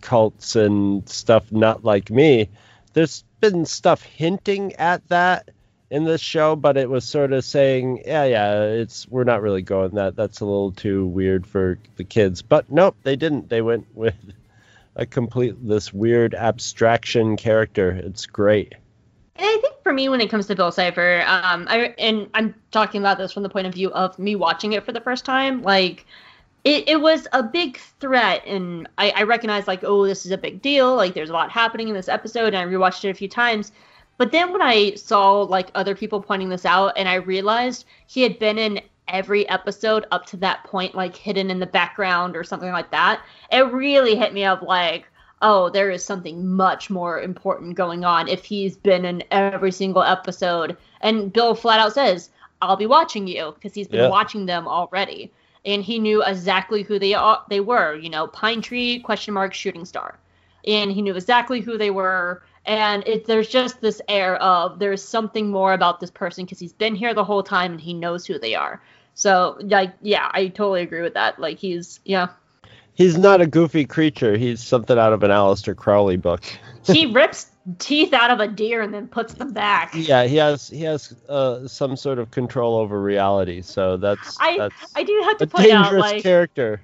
cults and stuff not like me there's been stuff hinting at that in this show but it was sort of saying yeah yeah it's we're not really going that. That's a little too weird for the kids. But nope they didn't. They went with a complete this weird abstraction character. It's great. And I think for me, when it comes to Bill Cipher, um, I and I'm talking about this from the point of view of me watching it for the first time. Like, it, it was a big threat, and I, I recognize like, oh, this is a big deal. Like, there's a lot happening in this episode, and I rewatched it a few times. But then when I saw like other people pointing this out, and I realized he had been in every episode up to that point, like hidden in the background or something like that, it really hit me up like, oh, there is something much more important going on if he's been in every single episode. And Bill flat out says, I'll be watching you because he's been Yeah. watching them already. And he knew exactly who they are, they were, you know, Pine Tree, question mark, Shooting Star. And he knew exactly who they were. And it, there's just this air of there's something more about this person because he's been here the whole time and he knows who they are. So, like, yeah, I totally agree with that. Like, he's, yeah, he's not a goofy creature he's something out of an Aleister Crowley book he rips teeth out of a deer and then puts them back. yeah he has he has uh, some sort of control over reality so that's I that's I do have to point out, dangerous like character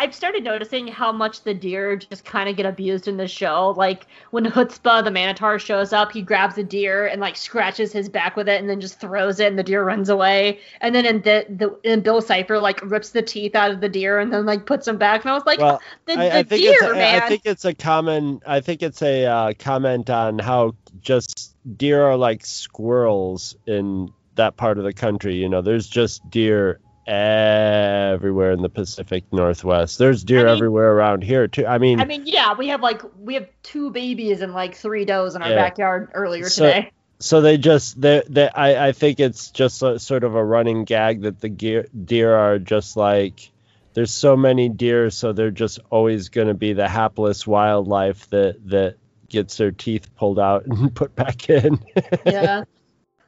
I've started noticing how much the deer just kind of get abused in this show. Like when Chutzpar the Minotaur shows up, he grabs a deer and like scratches his back with it, and then just throws it, and the deer runs away. And then in the the in Bill Cipher like rips the teeth out of the deer and then like puts them back. And I was like, Well, the, I, the I think deer, it's, I- man. I think it's a common. I think it's a uh, comment on how just deer are like squirrels in that part of the country. You know, there's just deer everywhere in the Pacific Northwest. There's deer I mean- everywhere around here too. I mean, I mean, yeah, we have like we have two babies and like three does in our Yeah. backyard earlier So- today. so they just they, they I, I think it's just a, sort of a running gag that the gear, deer are just like there's so many deer so they're just always going to be the hapless wildlife that that gets their teeth pulled out and put back in yeah.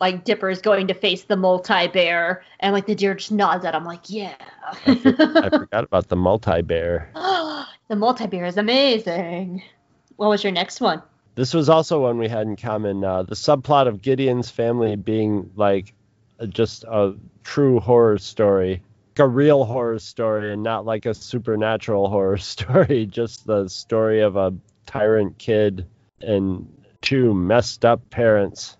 Like Dipper's going to face the multi bear, and like the deer just nods at him, like, yeah. I forgot about the multi-bear the multi bear is amazing. What was your next one? this was also one we had in common uh, the subplot of gideon's family being like just a true horror story like a real horror story and not like a supernatural horror story just the story of a tyrant kid and two messed up parents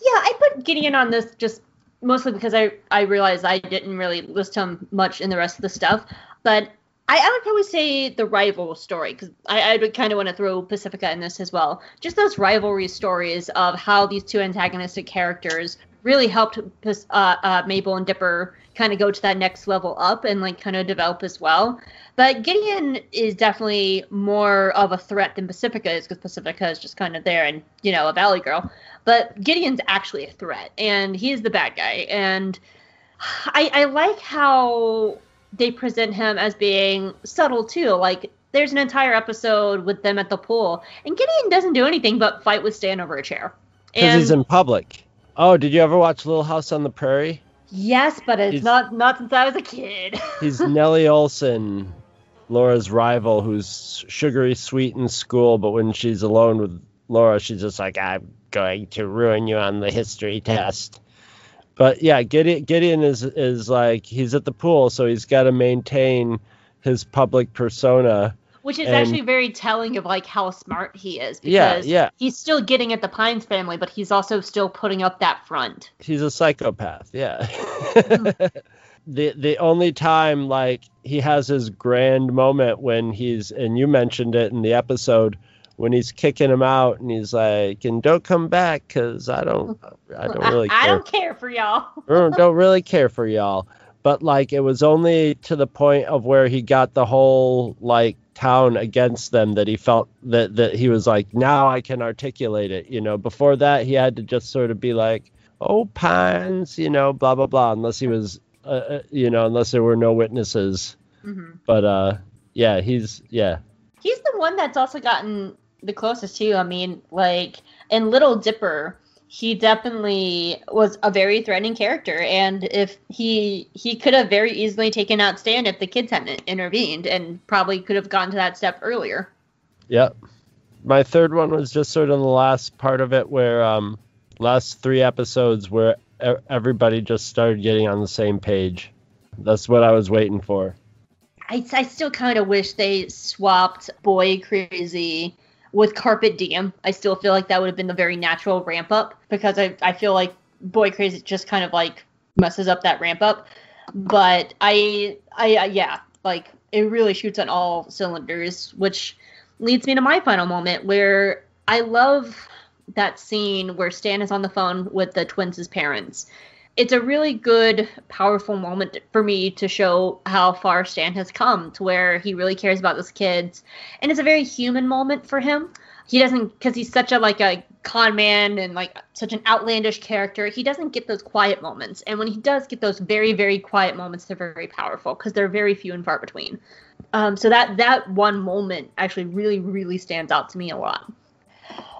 Yeah, I put in on this just mostly because I I realized I didn't really list him much in the rest of the stuff, but I, I would probably say the rival story because I, I would kind of want to throw Pacifica in this as well. Just those rivalry stories of how these two antagonistic characters really helped uh, uh, Mabel and Dipper kind of go to that next level up and like kind of develop as well. But Gideon is definitely more of a threat than Pacifica is because Pacifica is just kind of there and you know a valley girl. But Gideon's actually a threat, and he's the bad guy. And I, I like how they present him as being subtle too. Like there's an entire episode with them at the pool, and Gideon doesn't do anything but fight with Stan over a chair. because he's in public oh did you ever watch little house on the prairie yes, but it's he's- not not since I was a kid. He's Nellie Oleson, Laura's rival, who's sugary sweet in school, but when she's alone with Laura, she's just like, I'm going to ruin you on the history test. But yeah, Gideon, Gideon is is like he's at the pool, so he's got to maintain his public persona. Which is And- actually very telling of like how smart he is because yeah. he's still getting at the Pines family, but he's also still putting up that front. He's a psychopath, yeah. Mm-hmm. the the only time like he has his grand moment when he's and you mentioned it in the episode when he's kicking him out and he's like and don't come back because i don't i don't really I, I care don't care for y'all. don't, don't really care for y'all but like it was only to the point of where he got the whole like town against them that he felt that that he was like now i can articulate it you know? Before that he had to just sort of be like oh pines you know blah blah blah unless he was uh, uh, you know unless there were no witnesses. Hmm but uh yeah he's yeah. He's the one that's also gotten the closest to. I mean, like in Little Dipper, he definitely was a very threatening character, and if he he could have very easily taken out Stan if the kids hadn't intervened, and probably could have gotten to that step earlier. Yep. My third one was just sort of the last part of it where um last three episodes where everybody just started getting on the same page. That's what I was waiting for. I, I still kind of wish they swapped Boy Crazy with Carpet Diem. I still feel like that would have been the very natural ramp up because I, I feel like Boy Crazy just kind of like messes up that ramp up. But I, I, uh, yeah, like it really shoots on all cylinders, which leads me to my final moment where I love that scene where Stan is on the phone with the twins' parents it's a really good, powerful moment for me to show how far Stan has come to where he really cares about those kids. And it's a very human moment for him. He doesn't, because he's such a like a con man and like such an outlandish character. He doesn't get those quiet moments, and when he does get those very very quiet moments, they're very powerful because they're very few and far between. Um, so that that one moment actually really really stands out to me a lot.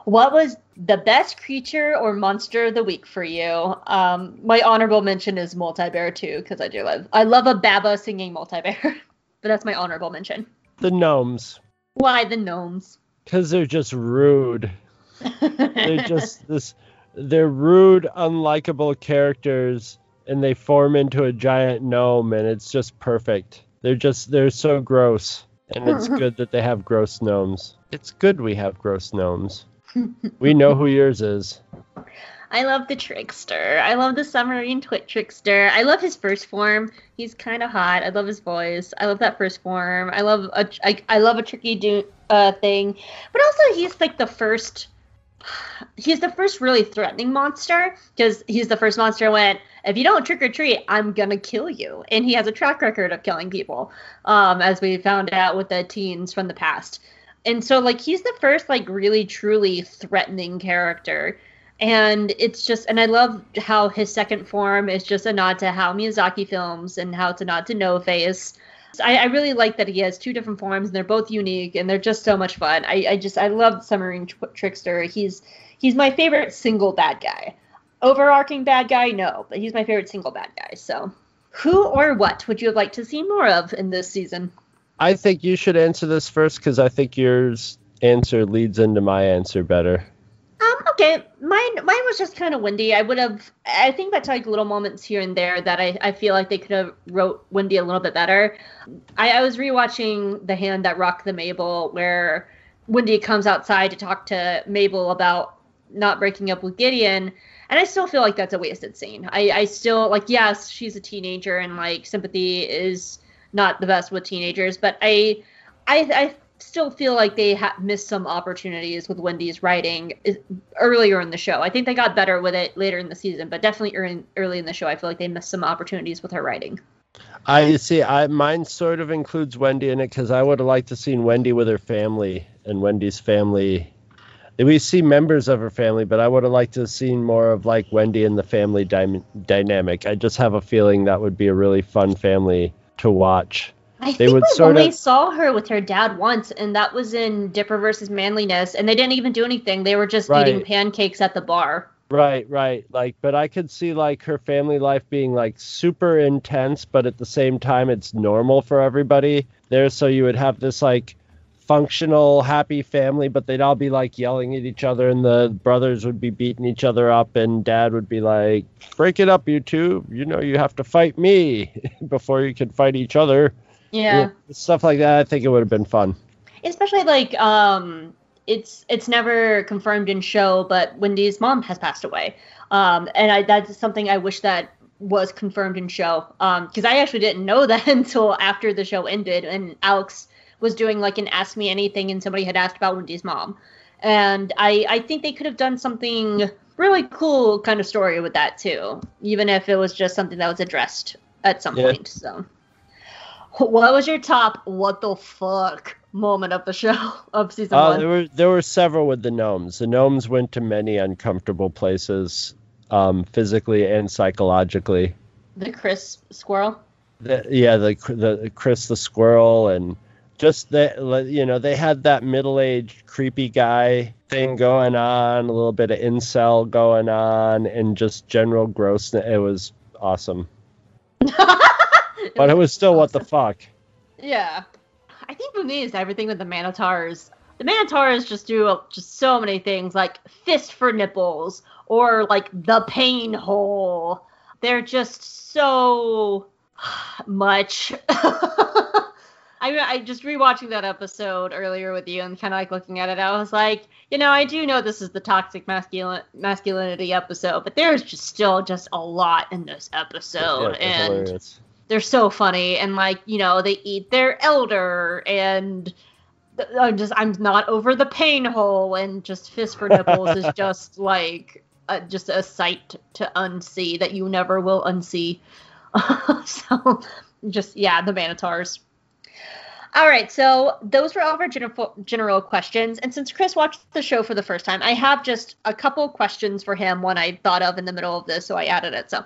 What was the best creature or monster of the week for you? Um, my honorable mention is multi-bear too, because I do love I love a Baba singing multi-bear, but that's my honorable mention. The gnomes, Why the gnomes? because they're just rude. They're just this. They're rude, unlikable characters, and they form into a giant gnome, and it's just perfect. They're just they're so gross, and it's good that they have gross gnomes. It's good we have gross gnomes. We know who yours is. I love the trickster. I love the Summerween twit trickster. I love his first form. He's kind of hot. I love his voice. I love that first form. I love a I, I love a tricky do uh thing, but also he's like the first. He's the first really threatening monster because he's the first monster went. If you don't trick or treat, I'm gonna kill you, and he has a track record of killing people, um, as we found out with the teens from the past. And so like he's the first like really truly threatening character. And it's just and i love how his second form is just a nod to how miyazaki films and how it's a nod to no face. I, I really like that he has two different forms and they're both unique and they're just so much fun. I, I just i love Summerween Tw- trickster. He's he's my favorite single bad guy. Overarching bad guy no but he's my favorite single bad guy so. Who or what would you have liked to see more of in this season I think you should answer this first because I think yours answer leads into my answer better. Um, okay, mine mine was just kind of Wendy. I would have, I think that's like little moments here and there that I, I feel like they could have wrote Wendy a little bit better. I, I was rewatching The Hand That Rocked the Mabel, where Wendy comes outside to talk to Mabel about not breaking up with Gideon, and I still feel like that's a wasted scene. I, I still like, yes, she's a teenager, and like sympathy is not the best with teenagers, but I, I, I still feel like they ha- missed some opportunities with Wendy's writing earlier in the show. I think they got better with it later in the season, but definitely early, early in the show, I feel like they missed some opportunities with her writing. I see. I mine sort of includes Wendy in it because I would have liked to seen Wendy with her family and Wendy's family. We see members of her family, but I would have liked to have seen more of like Wendy and the family dy- dynamic. I just have a feeling that would be a really fun family to watch. I They think sort only of- saw her with her dad once, and that was in Dipper versus Manliness, and they didn't even do anything. They were just eating pancakes at the bar. Right, right. Like, but I could see like her family life being like super intense, but at the same time, it's normal for everybody there. So you would have this like functional, happy family, but they'd all be like yelling at each other, and the brothers would be beating each other up, and dad would be like, "Break it up, you two. You know, you have to fight me before you can fight each other." Yeah. stuff like that. I think it would have been fun. especially like um it's it's never confirmed in show but wendy's mom has passed away um and i that's something i wish that was confirmed in show. Um, because I actually didn't know that until after the show ended, and Alex was doing like an Ask Me Anything, and somebody had asked about Wendy's mom, and I I think they could have done something really cool kind of story with that too, even if it was just something that was addressed at some Yeah. point. So, what was your top what the fuck moment of the show of season Uh, one? there were there were several with the gnomes. The gnomes went to many uncomfortable places, um, physically and psychologically. the Chris squirrel. The, yeah, the the Chris the squirrel and just that you know they had that middle aged creepy guy thing going on, a little bit of incel going on, and just general grossness. It was awesome, but it was still what the fuck. Yeah. I think for me, it's everything with the Manotaurs. The Manotaurs just do uh, just so many things, like fist for nipples or like the pain hole. They're just so much. I, I just rewatching that episode earlier with you and kind of like looking at it. I was like, you know, I do know this is the toxic masculin- masculinity episode, but there's just still just a lot in this episode, Yeah, and hilarious. they're so funny and like you know they eat their elder and I'm just I'm not over the pain hole and just fist for nipples is just like uh, just a sight to unsee that you never will unsee. so just yeah, the Manotaurs. All right, so those were all of our general general questions, and since Chris watched the show for the first time, I have just a couple questions for him. One I thought of in the middle of this, so I added it. So,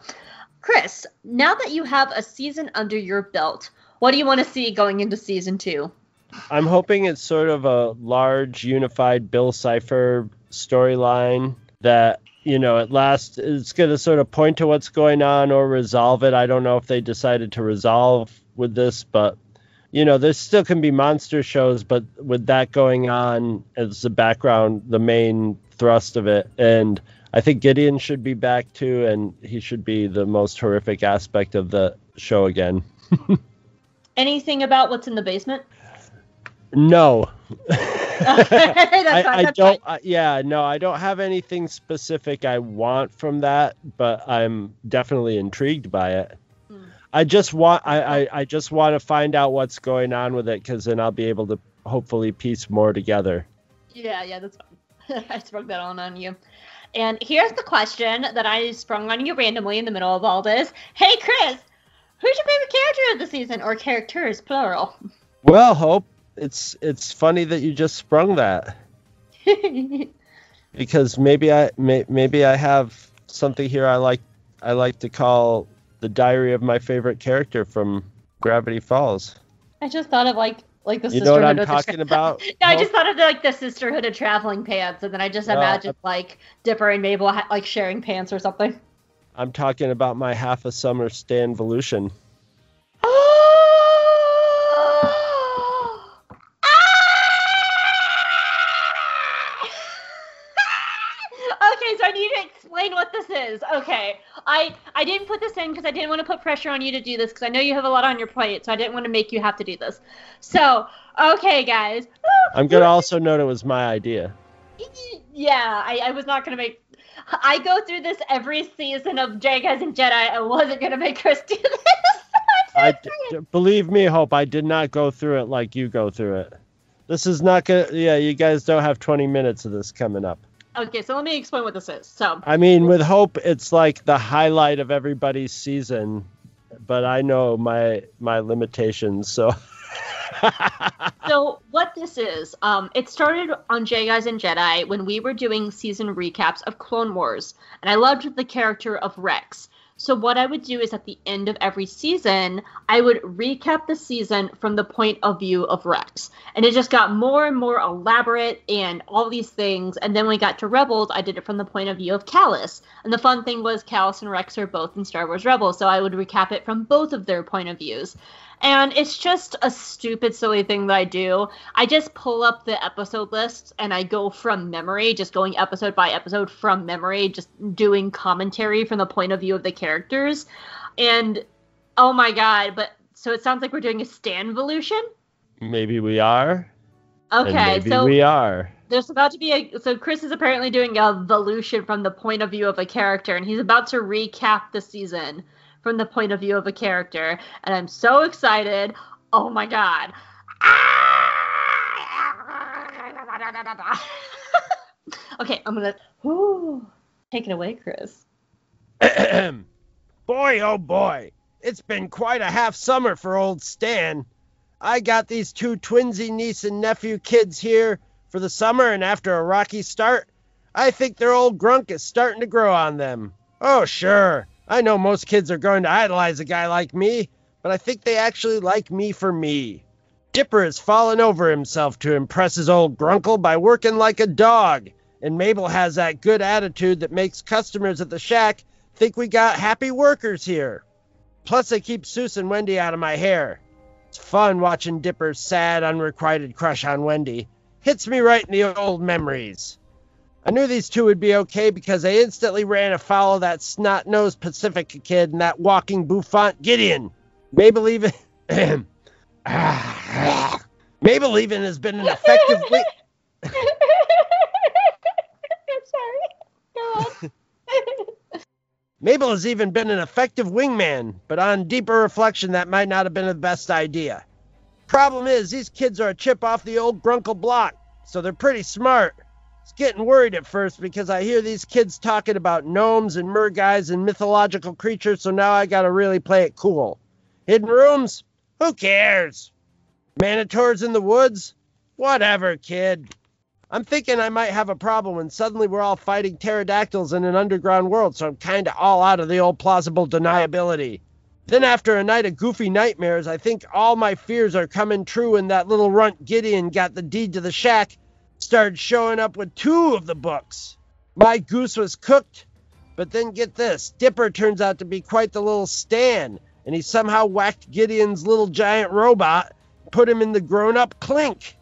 Chris, now that you have a season under your belt, what do you want to see going into season two? I'm hoping it's sort of a large, unified Bill Cipher storyline that, you know, at last it's going to sort of point to what's going on or resolve it. I don't know if they decided to resolve with this, but, you know, there still can be monster shows, but with that going on as the background, the main thrust of it. And I think Gideon should be back too, and he should be the most horrific aspect of the show again. Anything about what's in the basement? No. That's I, I don't. I, yeah, no, I don't have anything specific I want from that, but I'm definitely intrigued by it. I just want. I, I, I just want to find out what's going on with it, because then I'll be able to hopefully piece more together. Yeah, yeah, that's fine. I sprung that on on you. And here's the question that I sprung on you randomly in the middle of all this. Hey, Chris, who's your favorite character of the season, or characters, plural? Well, Hope, it's it's funny that you just sprung that because maybe I may, maybe I have something here I like I like to call the diary of my favorite character from Gravity Falls. I just thought of like like the You know what I'm sisterhood of the talking about? No, I just thought of like the sisterhood of traveling pants, and then I just No, imagined like Dipper and Mabel ha- like sharing pants or something. I'm talking about my half a summer Stan Volution. Explain what this is. Okay, I I didn't put this in because I didn't want to put pressure on you to do this because I know you have a lot on your plate, so I didn't want to make you have to do this. So, okay, guys. I'm gonna also note it was my idea. Yeah, I, I was not gonna make. I go through this every season of Jagas and Jedi. I wasn't gonna make Chris do this. I d- believe me, Hope. I did not go through it like you go through it. This is not gonna. Yeah, you guys don't have 20 minutes of this coming up. Okay, so let me explain what this is. So, I mean, with Hope, it's like the highlight of everybody's season, but I know my my limitations, so. so what this is, um, it started on J Guys and Jedi when we were doing season recaps of Clone Wars, and I loved the character of Rex. So what I would do is at the end of every season, I would recap the season from the point of view of Rex. And it just got more and more elaborate and all these things. And then when we got to Rebels, I did it from the point of view of Kallus. And the fun thing was Kallus and Rex are both in Star Wars Rebels, so I would recap it from both of their point of views. And it's just a stupid, silly thing that I do. I just pull up the episode lists and I go from memory, just going episode by episode from memory, just doing commentary from the point of view of the characters. And oh my god, but so it sounds like we're doing a Stan Volution? maybe we are. Okay, maybe so we are. there's about to be a so Chris is apparently doing a Volution from the point of view of a character, and he's about to recap the season. From the point of view of a character, and I'm so excited. Oh my god. okay, I'm gonna take it away, Chris. boy, oh boy, it's been quite a half summer for old Stan. I got these two twinsy niece and nephew kids here for the summer, and after a rocky start, I think their old grunk is starting to grow on them. Oh, sure, I know most kids are going to idolize a guy like me, but I think they actually like me for me. Dipper has fallen over himself to impress his old grunkle by working like a dog, and Mabel has that good attitude that makes customers at the shack think we got happy workers here. Plus, I keep Soos and Wendy out of my hair. It's fun watching Dipper's sad, unrequited crush on Wendy. Hits me right in the old memories. I knew these two would be okay because I instantly ran afoul of that snot-nosed Pacifica kid and that walking bouffant Gideon. Mabel even... Mabel even has been an effective... Wi- Sorry. Go on. Mabel has even been an effective wingman, but on deeper reflection, that might not have been the best idea. Problem is, these kids are a chip off the old Grunkle block, so they're pretty smart. Getting worried at first because I hear these kids talking about gnomes and merguys and mythological creatures, so now I gotta really play it cool. Hidden rooms? Who cares? Manotaurs in the woods? Whatever, kid. I'm thinking I might have a problem when suddenly we're all fighting pterodactyls in an underground world, so I'm kinda all out of the old plausible deniability. Then after a night of goofy nightmares, I think all my fears are coming true and that little runt Gideon got the deed to the shack, started showing up with two of the books. My goose was cooked, but then get this, Dipper turns out to be quite the little Stan, and he somehow whacked Gideon's little giant robot, put him in the grown-up Clink.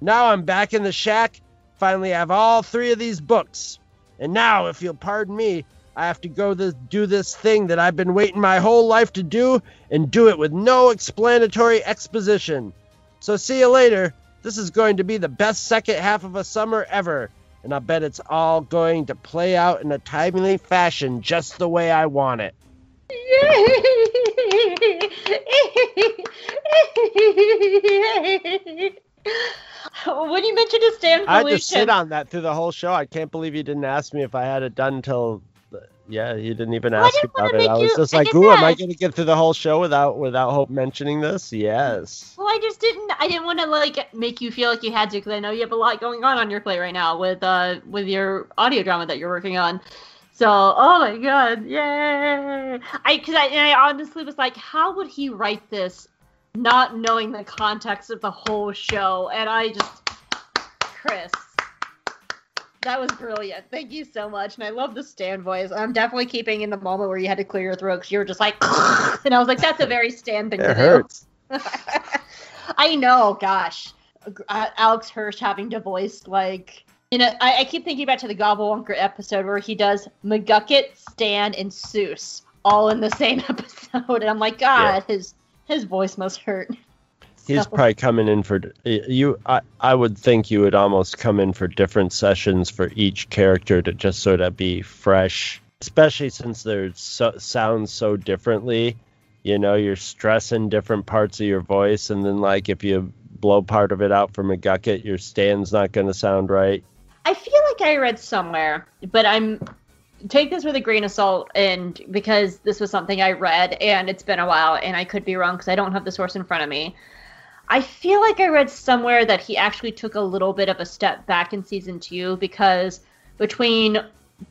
Now I'm back in the shack, finally I have all three of these books. And now, if you'll pardon me, I have to go do this thing that I've been waiting my whole life to do and do it with no explanatory exposition. So see you later. This is going to be the best second half of a summer ever, and I bet it's all going to play out in a timely fashion just the way I want it. when you mentioned a stand I had to sit on that through the whole show. I can't believe you didn't ask me if I had it done until. Yeah, he didn't even Well, ask didn't about it. I was you- just I like, just "Ooh, am I going to get through the whole show without without Hope mentioning this?" Yes. well, I just didn't. I didn't want to like make you feel like you had to because I know you have a lot going on on your plate right now with uh with your audio drama that you're working on. So, oh my god, yay! I because I, I honestly was like, how would he write this, not knowing the context of the whole show? And I just, Chris, that was brilliant. Thank you so much, and I love the Stan voice. I'm definitely keeping in the moment where you had to clear your throat because you were just like, and I was like, that's a very Stan thing to It do. hurts. I know, gosh. Uh, Alex Hirsch having to voice like you know, I, I keep thinking back to the Gobblewonker episode where he does McGucket, Stan, and Soos all in the same episode, and I'm like, God, his his voice must hurt. He's So- probably coming in for you. I I would think you would almost come in for different sessions for each character to just sort of be fresh, especially since they so, sound so differently. You know, you're stressing different parts of your voice, and then like if you blow part of it out from McGucket, your Stan's not going to sound right. I feel like I read somewhere, but I'm take this with a grain of salt, and because this was something I read, and it's been a while, and I could be wrong because I don't have the source in front of me. I feel like I read somewhere that he actually took a little bit of a step back in season two because between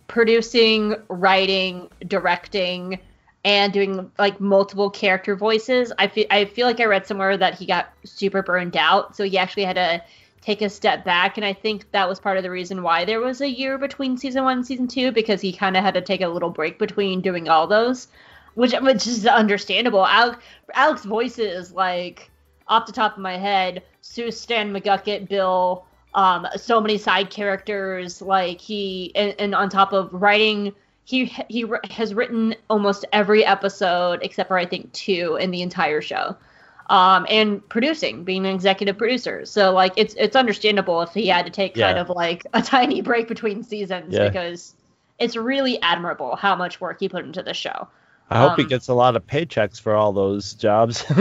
producing, writing, directing, and doing like multiple character voices, I feel I feel like I read somewhere that he got super burned out, so he actually had to take a step back. And i think that was part of the reason why there was a year between season one and season two because he kind of had to take a little break between doing all those which which is understandable. Alex alex voices like off the top of my head Soos stan mcgucket bill um so many side characters like he and, and on top of writing he he has written almost every episode except for i think two in the entire show um, and producing, being an executive producer. So like it's it's understandable if he had to take kind of like a tiny break between seasons Yeah. because it's really admirable how much work he put into the show. I hope he Um, gets a lot of paychecks for all those jobs.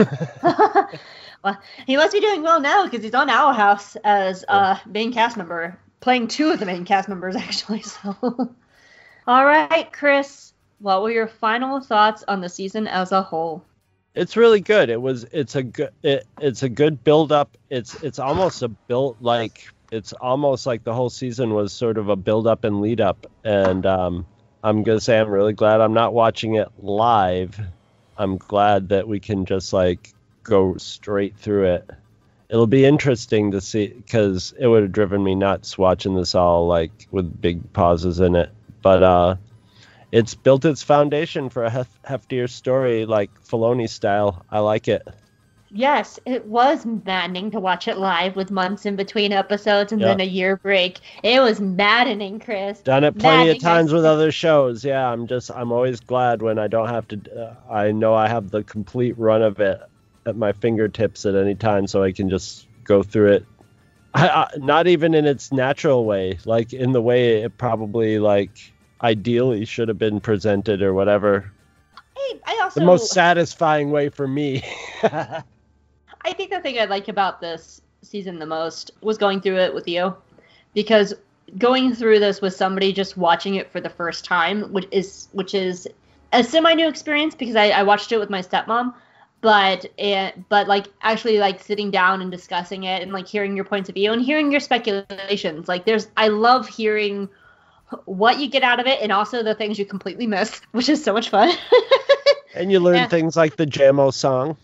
well, he must be doing well now because he's on Owl House as a main cast member, playing two of the main cast members actually. So, all right, Chris, what were your final thoughts on the season as a whole? it's really good. It was it's a good it, it's a good build up. It's it's almost a built like it's almost like the whole season was sort of a build up and lead up. And um, I'm gonna say I'm really glad I'm not watching it live. I'm glad that we can just like go straight through it. It'll be interesting to see because it would have driven me nuts watching this all like with big pauses in it. But uh, it's built its foundation for a hef- heftier story like Filoni style. I like it. Yes, it was maddening to watch it live with months in between episodes and Yeah. then a year break. It was maddening, Chris. Done it plenty Maddening, of times with other shows. Yeah, I'm just I'm always glad when I don't have to. Uh, I know I have the complete run of it at my fingertips at any time, so I can just go through it. I, I, not even in its natural way, like in the way it probably like ideally should have been presented or whatever. I, I also The most satisfying way for me. I think the thing I like about this season the most was going through it with you, because going through this with somebody just watching it for the first time, which is which is a semi new experience because I, I watched it with my stepmom, but it, but like actually like sitting down and discussing it and like hearing your points of view and hearing your speculations. Like there's I love hearing what you get out of it and also the things you completely miss, which is so much fun. and you learn Yeah. things like the Jamo song.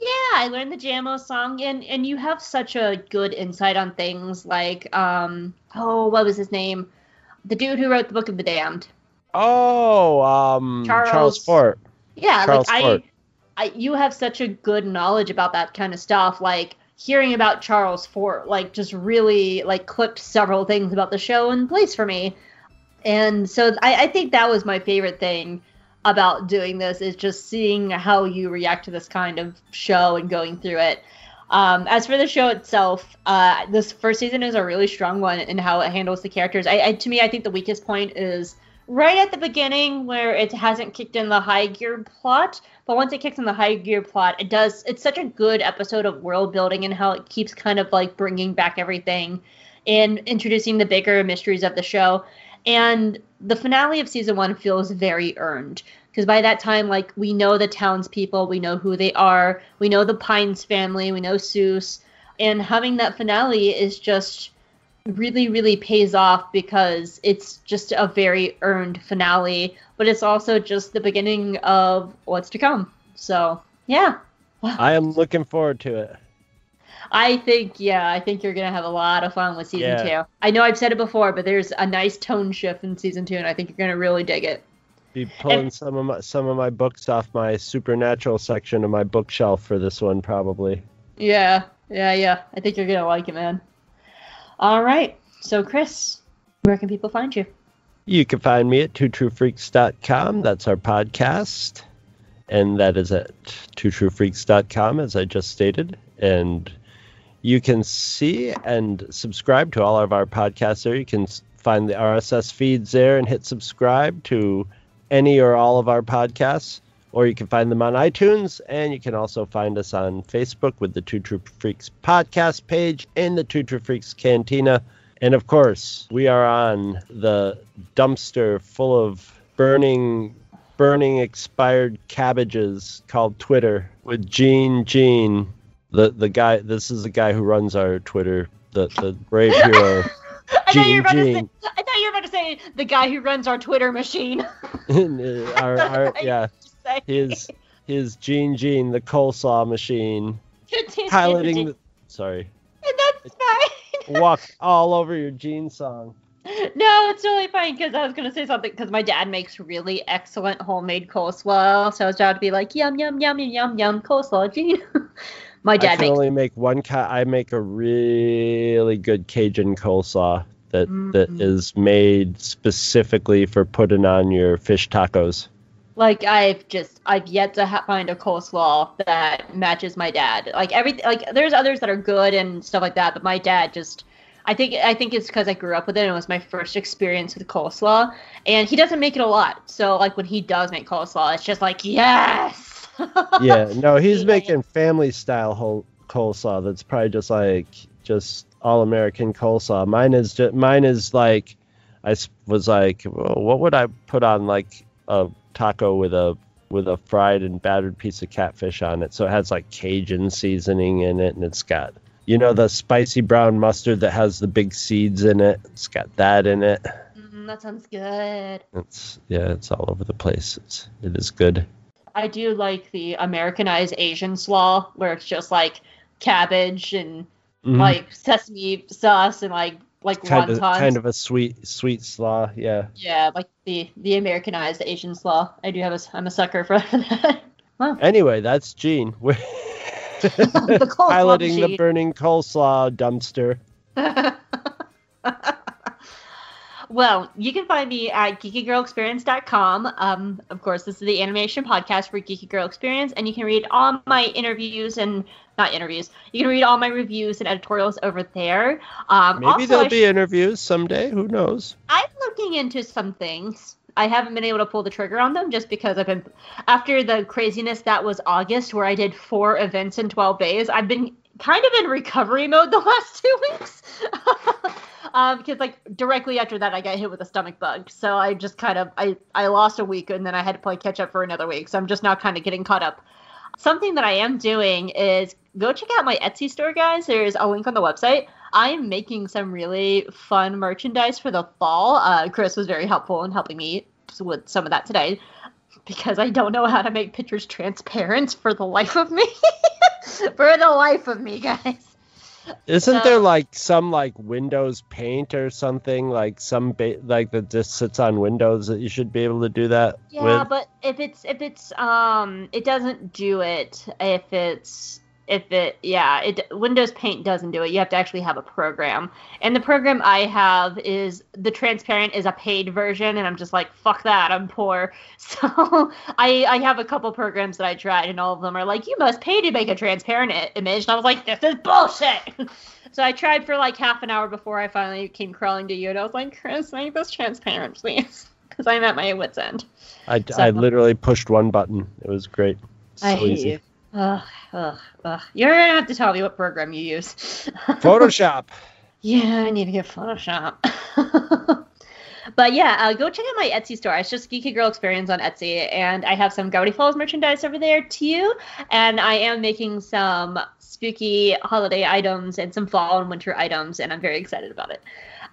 Yeah, I learned the Jamo song, and and you have such a good insight on things like um oh what was his name, the dude who wrote the Book of the Damned. Oh, um, Charles, Charles- Fort. Yeah, Charles like Fort. I, I you have such a good knowledge about that kind of stuff. Like hearing about Charles Fort, like just really like clipped several things about the show in place for me. And so I, I think that was my favorite thing about doing this is just seeing how you react to this kind of show and going through it. Um, as for the show itself, uh, this first season is a really strong one in how it handles the characters. I, I to me, I think the weakest point is right at the beginning where it hasn't kicked in the high gear plot. But once it kicks in the high gear plot, it does. It's such a good episode of world building and how it keeps kind of like bringing back everything and introducing the bigger mysteries of the show. And the finale of season one feels very earned because by that time, like we know the townspeople, we know who they are, we know the Pines family, we know Soos, and having that finale is just really, really pays off because it's just a very earned finale, but it's also just the beginning of what's to come. So yeah, I am looking forward to it. I think yeah, I think you're gonna have a lot of fun with season Yeah. two. I know I've said it before, but there's a nice tone shift in season two, and I think you're gonna really dig it. Be pulling some of my some of my books off my supernatural section of my bookshelf for this one probably. Yeah, yeah, yeah. I think you're gonna like it, man. All right. So, Chris, where can people find you? You can find me at twotruefreaks.com. That's our podcast. And that is at twotruefreaks.com, as I just stated. And you can see and subscribe to all of our podcasts there. You can find the RSS feeds there and hit subscribe to any or all of our podcasts. Or you can find them on iTunes. And you can also find us on Facebook with the Two True Freaks podcast page and the Two True Freaks Cantina. And of course, we are on the dumpster full of burning, burning expired cabbages called Twitter with Gene Gene, the the guy. This is the guy who runs our Twitter, the the brave hero. I thought you were Gene to say. Gene. I thought you were about to say the guy who runs our Twitter machine. our, our, yeah, say- his his Gene Gene, the coleslaw machine, piloting. The, sorry, That's fine. walk all over your Gene song. No, it's totally fine because I was gonna say something because my dad makes really excellent homemade coleslaw, so I was about to be like yum yum yum yum yum yum coleslaw, Gene. my I dad can makes. only make one. Ca- I make a really good Cajun coleslaw that that Mm. is made specifically for putting on your fish tacos. Like I've just I've yet to ha- find a coleslaw that matches my dad. Like every like there's others that are good and stuff like that, but my dad just I think I think it's because I grew up with it and it was my first experience with coleslaw. And he doesn't make it a lot, so like when he does make coleslaw, it's just like yes. yeah, no, he's making family style whole coleslaw. That's probably just like just all American coleslaw. Mine is just mine is like I was like, well, what would I put on like a taco with a with a fried and battered piece of catfish on it? So it has like Cajun seasoning in it, and it's got you know the spicy brown mustard that has the big seeds in it. It's got that in it. Mm, that sounds good. It's yeah, it's all over the place. It's it is good. I do like the Americanized Asian slaw where it's just like cabbage and Mhm. like sesame sauce and like like kind of kind of a sweet sweet slaw. Yeah. Yeah, like the the Americanized Asian slaw. I do have a I'm a sucker for that. Wow. Anyway, that's Gene. We're The piloting the burning coleslaw dumpster. Well, you can find me at geekygirlexperience.com. Um, of course, this is the animation podcast for Geeky Girl Experience, and you can read all my interviews and not interviews. You can read all my reviews and editorials over there. Um, Maybe also, there'll be interviews someday. Who knows? I'm looking into some things. I haven't been able to pull the trigger on them just because I've been after the craziness that was August where I did four events in 12 days. I've been kind of in recovery mode the last two weeks. um, because like directly after that I got hit with a stomach bug. So I just kind of I I lost a week and then I had to play catch up for another week. So I'm just now kind of getting caught up. Something that I am doing is go check out my Etsy store, guys. There's a link on the website. I am making some really fun merchandise for the fall. Uh, Chris was very helpful in helping me with some of that today because I don't know how to make pictures transparent for the life of me. for the life of me, guys. Isn't So- there like some like Windows Paint or something like some ba- like that just sits on Windows that you should be able to do that Yeah, with? but if it's if it's um it doesn't do it if it's if it yeah it Windows Paint doesn't do it. You have to actually have a program. And the program I have is the transparent is a paid version and I'm just like fuck that. I'm poor. So I I have a couple programs that I tried and all of them are like you must pay to make a transparent i- image. And I was like this is bullshit. So I tried for like half an hour before I finally came crawling to you and I was like Chris make this transparent please. Because I'm at my wit's end. I, so- I literally pushed one button. It was great. So I hate easy. you. Ugh, ugh, ugh. You're gonna have to tell me what program you use. Photoshop. yeah, I need to get Photoshop. but yeah, uh, go check out my Etsy store. It's just Geeky Girl Experience on Etsy, and I have some Gravity Falls merchandise over there too. And I am making some spooky holiday items and some fall and winter items, and I'm very excited about it.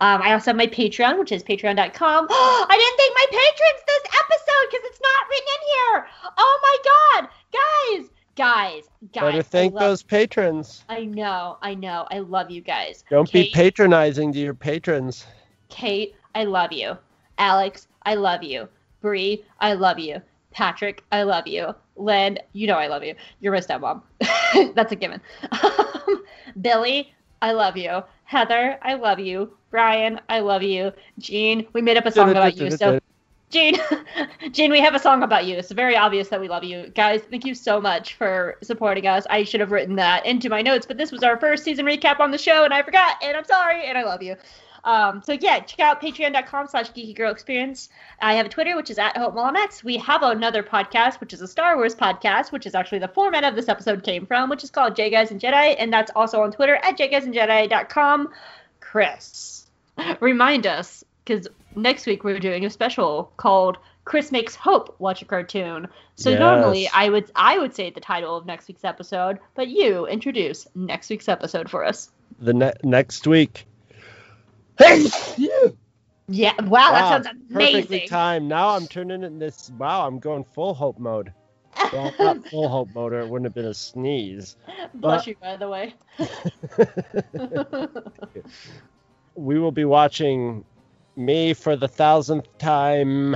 Um, I also have my Patreon, which is patreon.com. I didn't thank my patrons this episode because it's not written in here. Oh my god, guys, guys, guys. Better thank love- those patrons. I know, I know. I love you guys. Don't be patronizing to your patrons. Kate, I love you. Alex, I love you. Bree, I love you. Patrick, I love you. Len, you know I love you. You're my stepmom. That's a given. Um, Billy, I love you. Heather, I love you. Brian, I love you. Gene, we made up a song about you, so Gene, Jane, we have a song about you. It's very obvious that we love you. Guys, thank you so much for supporting us. I should have written that into my notes, but this was our first season recap on the show, and I forgot, and I'm sorry, and I love you. Um, so yeah, check out patreon.com slash geeky girl experience. I have a Twitter, which is at Hope Molamex. We have another podcast, which is a Star Wars podcast, which is actually the format of this episode came from, which is called J Guys and Jedi, and that's also on Twitter at jguysandjedi.com. Chris, remind us, because next week we're doing a special called Chris Makes Hope Watch a Cartoon. So Yes. normally I would I would say the title of next week's episode, but you introduce next week's episode for us. The ne- next week. Hey, you. Yeah, wow, that sounds Perfectly amazing. timed. Now I'm turning in this. Wow, I'm going full hope mode. Well, not full hope mode, or it wouldn't have been a sneeze. Bless you, by the way. we will be watching me for the thousandth time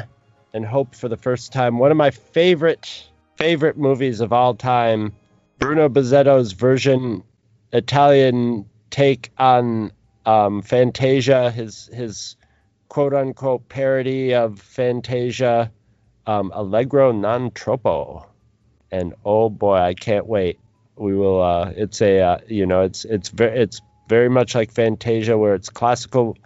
and hope for the first time. One of my favorite favorite movies of all time. Bruno Bozzetto's version italian take on um, fantasia his his quote unquote parody of fantasia um, allegro non troppo. And oh boy i can't wait. We will uh it's a uh, you know it's it's very it's very much like Fantasia, where it's classical,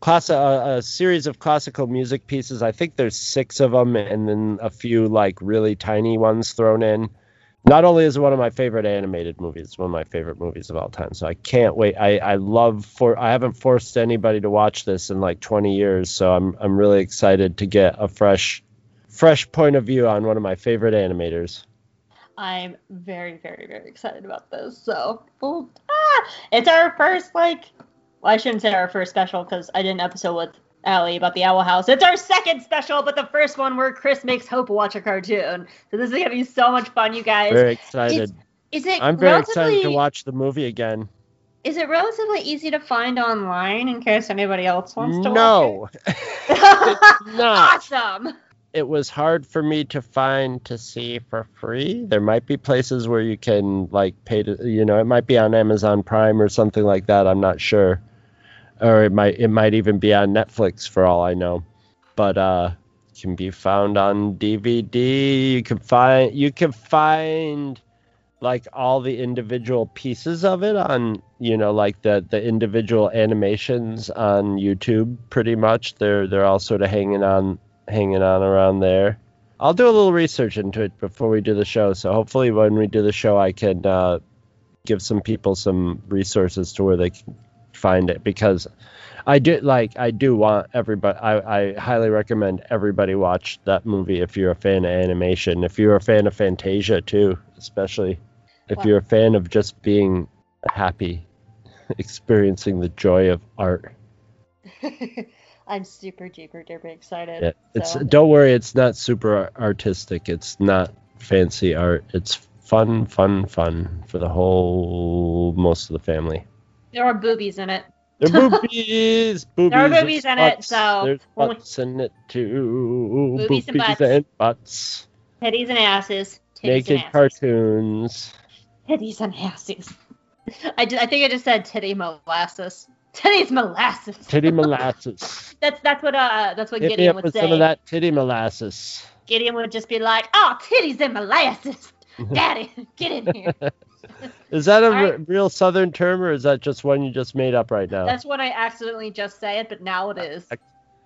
class a, a series of classical music pieces. I think there's six of them, and then a few like really tiny ones thrown in. Not only is it one of my favorite animated movies, one of my favorite movies of all time. So I can't wait. I, I love for I haven't forced anybody to watch this in like 20 years, so I'm I'm really excited to get a fresh fresh point of view on one of my favorite animators. I'm very, very, very excited about this. So, ah, it's our first like. Well, I shouldn't say our first special because I did an episode with Allie about the Owl House. It's our second special, but the first one where Chris makes Hope watch a cartoon. So this is gonna be so much fun, you guys. Very excited. Is, is it? I'm very excited to watch the movie again. Is it relatively easy to find online in case anybody else wants to No, watch it's not. awesome. It was hard for me to find to see for free. There might be places where you can like pay to, you know, it might be on Amazon Prime or something like that. I'm not sure, or it might it might even be on Netflix for all I know. But uh, can be found on DVD. You can find you can find like all the individual pieces of it on you know like the the individual animations on YouTube pretty much they're they're all sort of hanging on hanging on around there I'll do a little research into it before we do the show so hopefully when we do the show I can uh, give some people some resources to where they can find it because I do like I do want everybody I, I highly recommend everybody watch that movie if you're a fan of animation if you're a fan of Fantasia too especially if Wow. you're a fan of just being happy experiencing the joy of art I'm super duper duper excited. yeah, it's so. don't worry it's not super artistic it's not fancy art it's fun fun fun for the whole most of the family There are boobies in it. There are boobies, boobies. There are boobies in it, so there's butts in it too. Boobies and butts. and butts. Titties and asses. Titties Naked and asses. cartoons. Titties and asses. I, I think I just said titty molasses. Titties molasses. Titty molasses. That's that's what uh that's what Hit me Gideon up would with say. some of that titty molasses. Gideon would just be like, "Oh, titties and molasses, Daddy, get in here." Is that a real Southern term, or is that just one you just made up right now? That's what I accidentally just said, but now it is. Uh,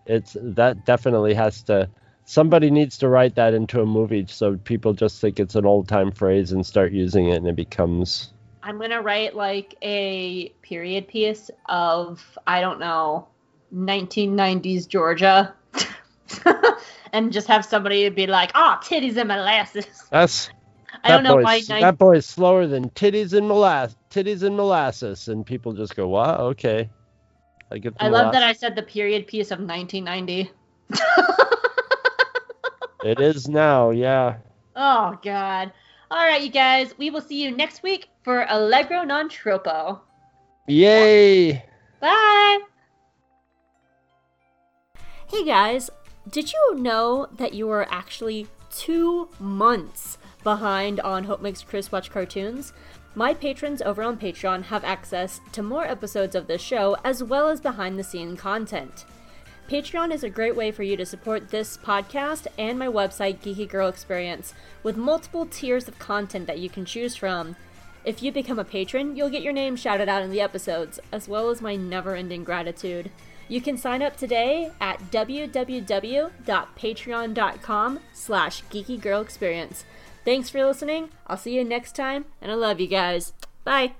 it's that definitely has to. Somebody needs to write that into a movie so people just think it's an old time phrase and start using it, and it becomes I'm gonna write like a period piece of I don't know, 1990s Georgia, and just have somebody be like, "Oh, titties and molasses." that's I don't know why. ni- that boy's slower than titties and molasses. Titties and molasses, and people just go, "Wow, okay." I get. I love that. I said the period piece of 1990. It is now, yeah. Oh God. All right, you guys. We will see you next week for Allegro non troppo. Yay! Bye. Hey guys, did you know that you are actually two months behind on Hope Makes Chris Watch Cartoons? My patrons over on Patreon have access to more episodes of this show as well as behind the scene content. Patreon is a great way for you to support this podcast and my website, Geeky Girl Experience, with multiple tiers of content that you can choose from. If you become a patron, you'll get your name shouted out in the episodes, as well as my never-ending gratitude. You can sign up today at www.patreon.com slash geekygirlexperience. Thanks for listening. I'll see you next time, and I love you guys. Bye.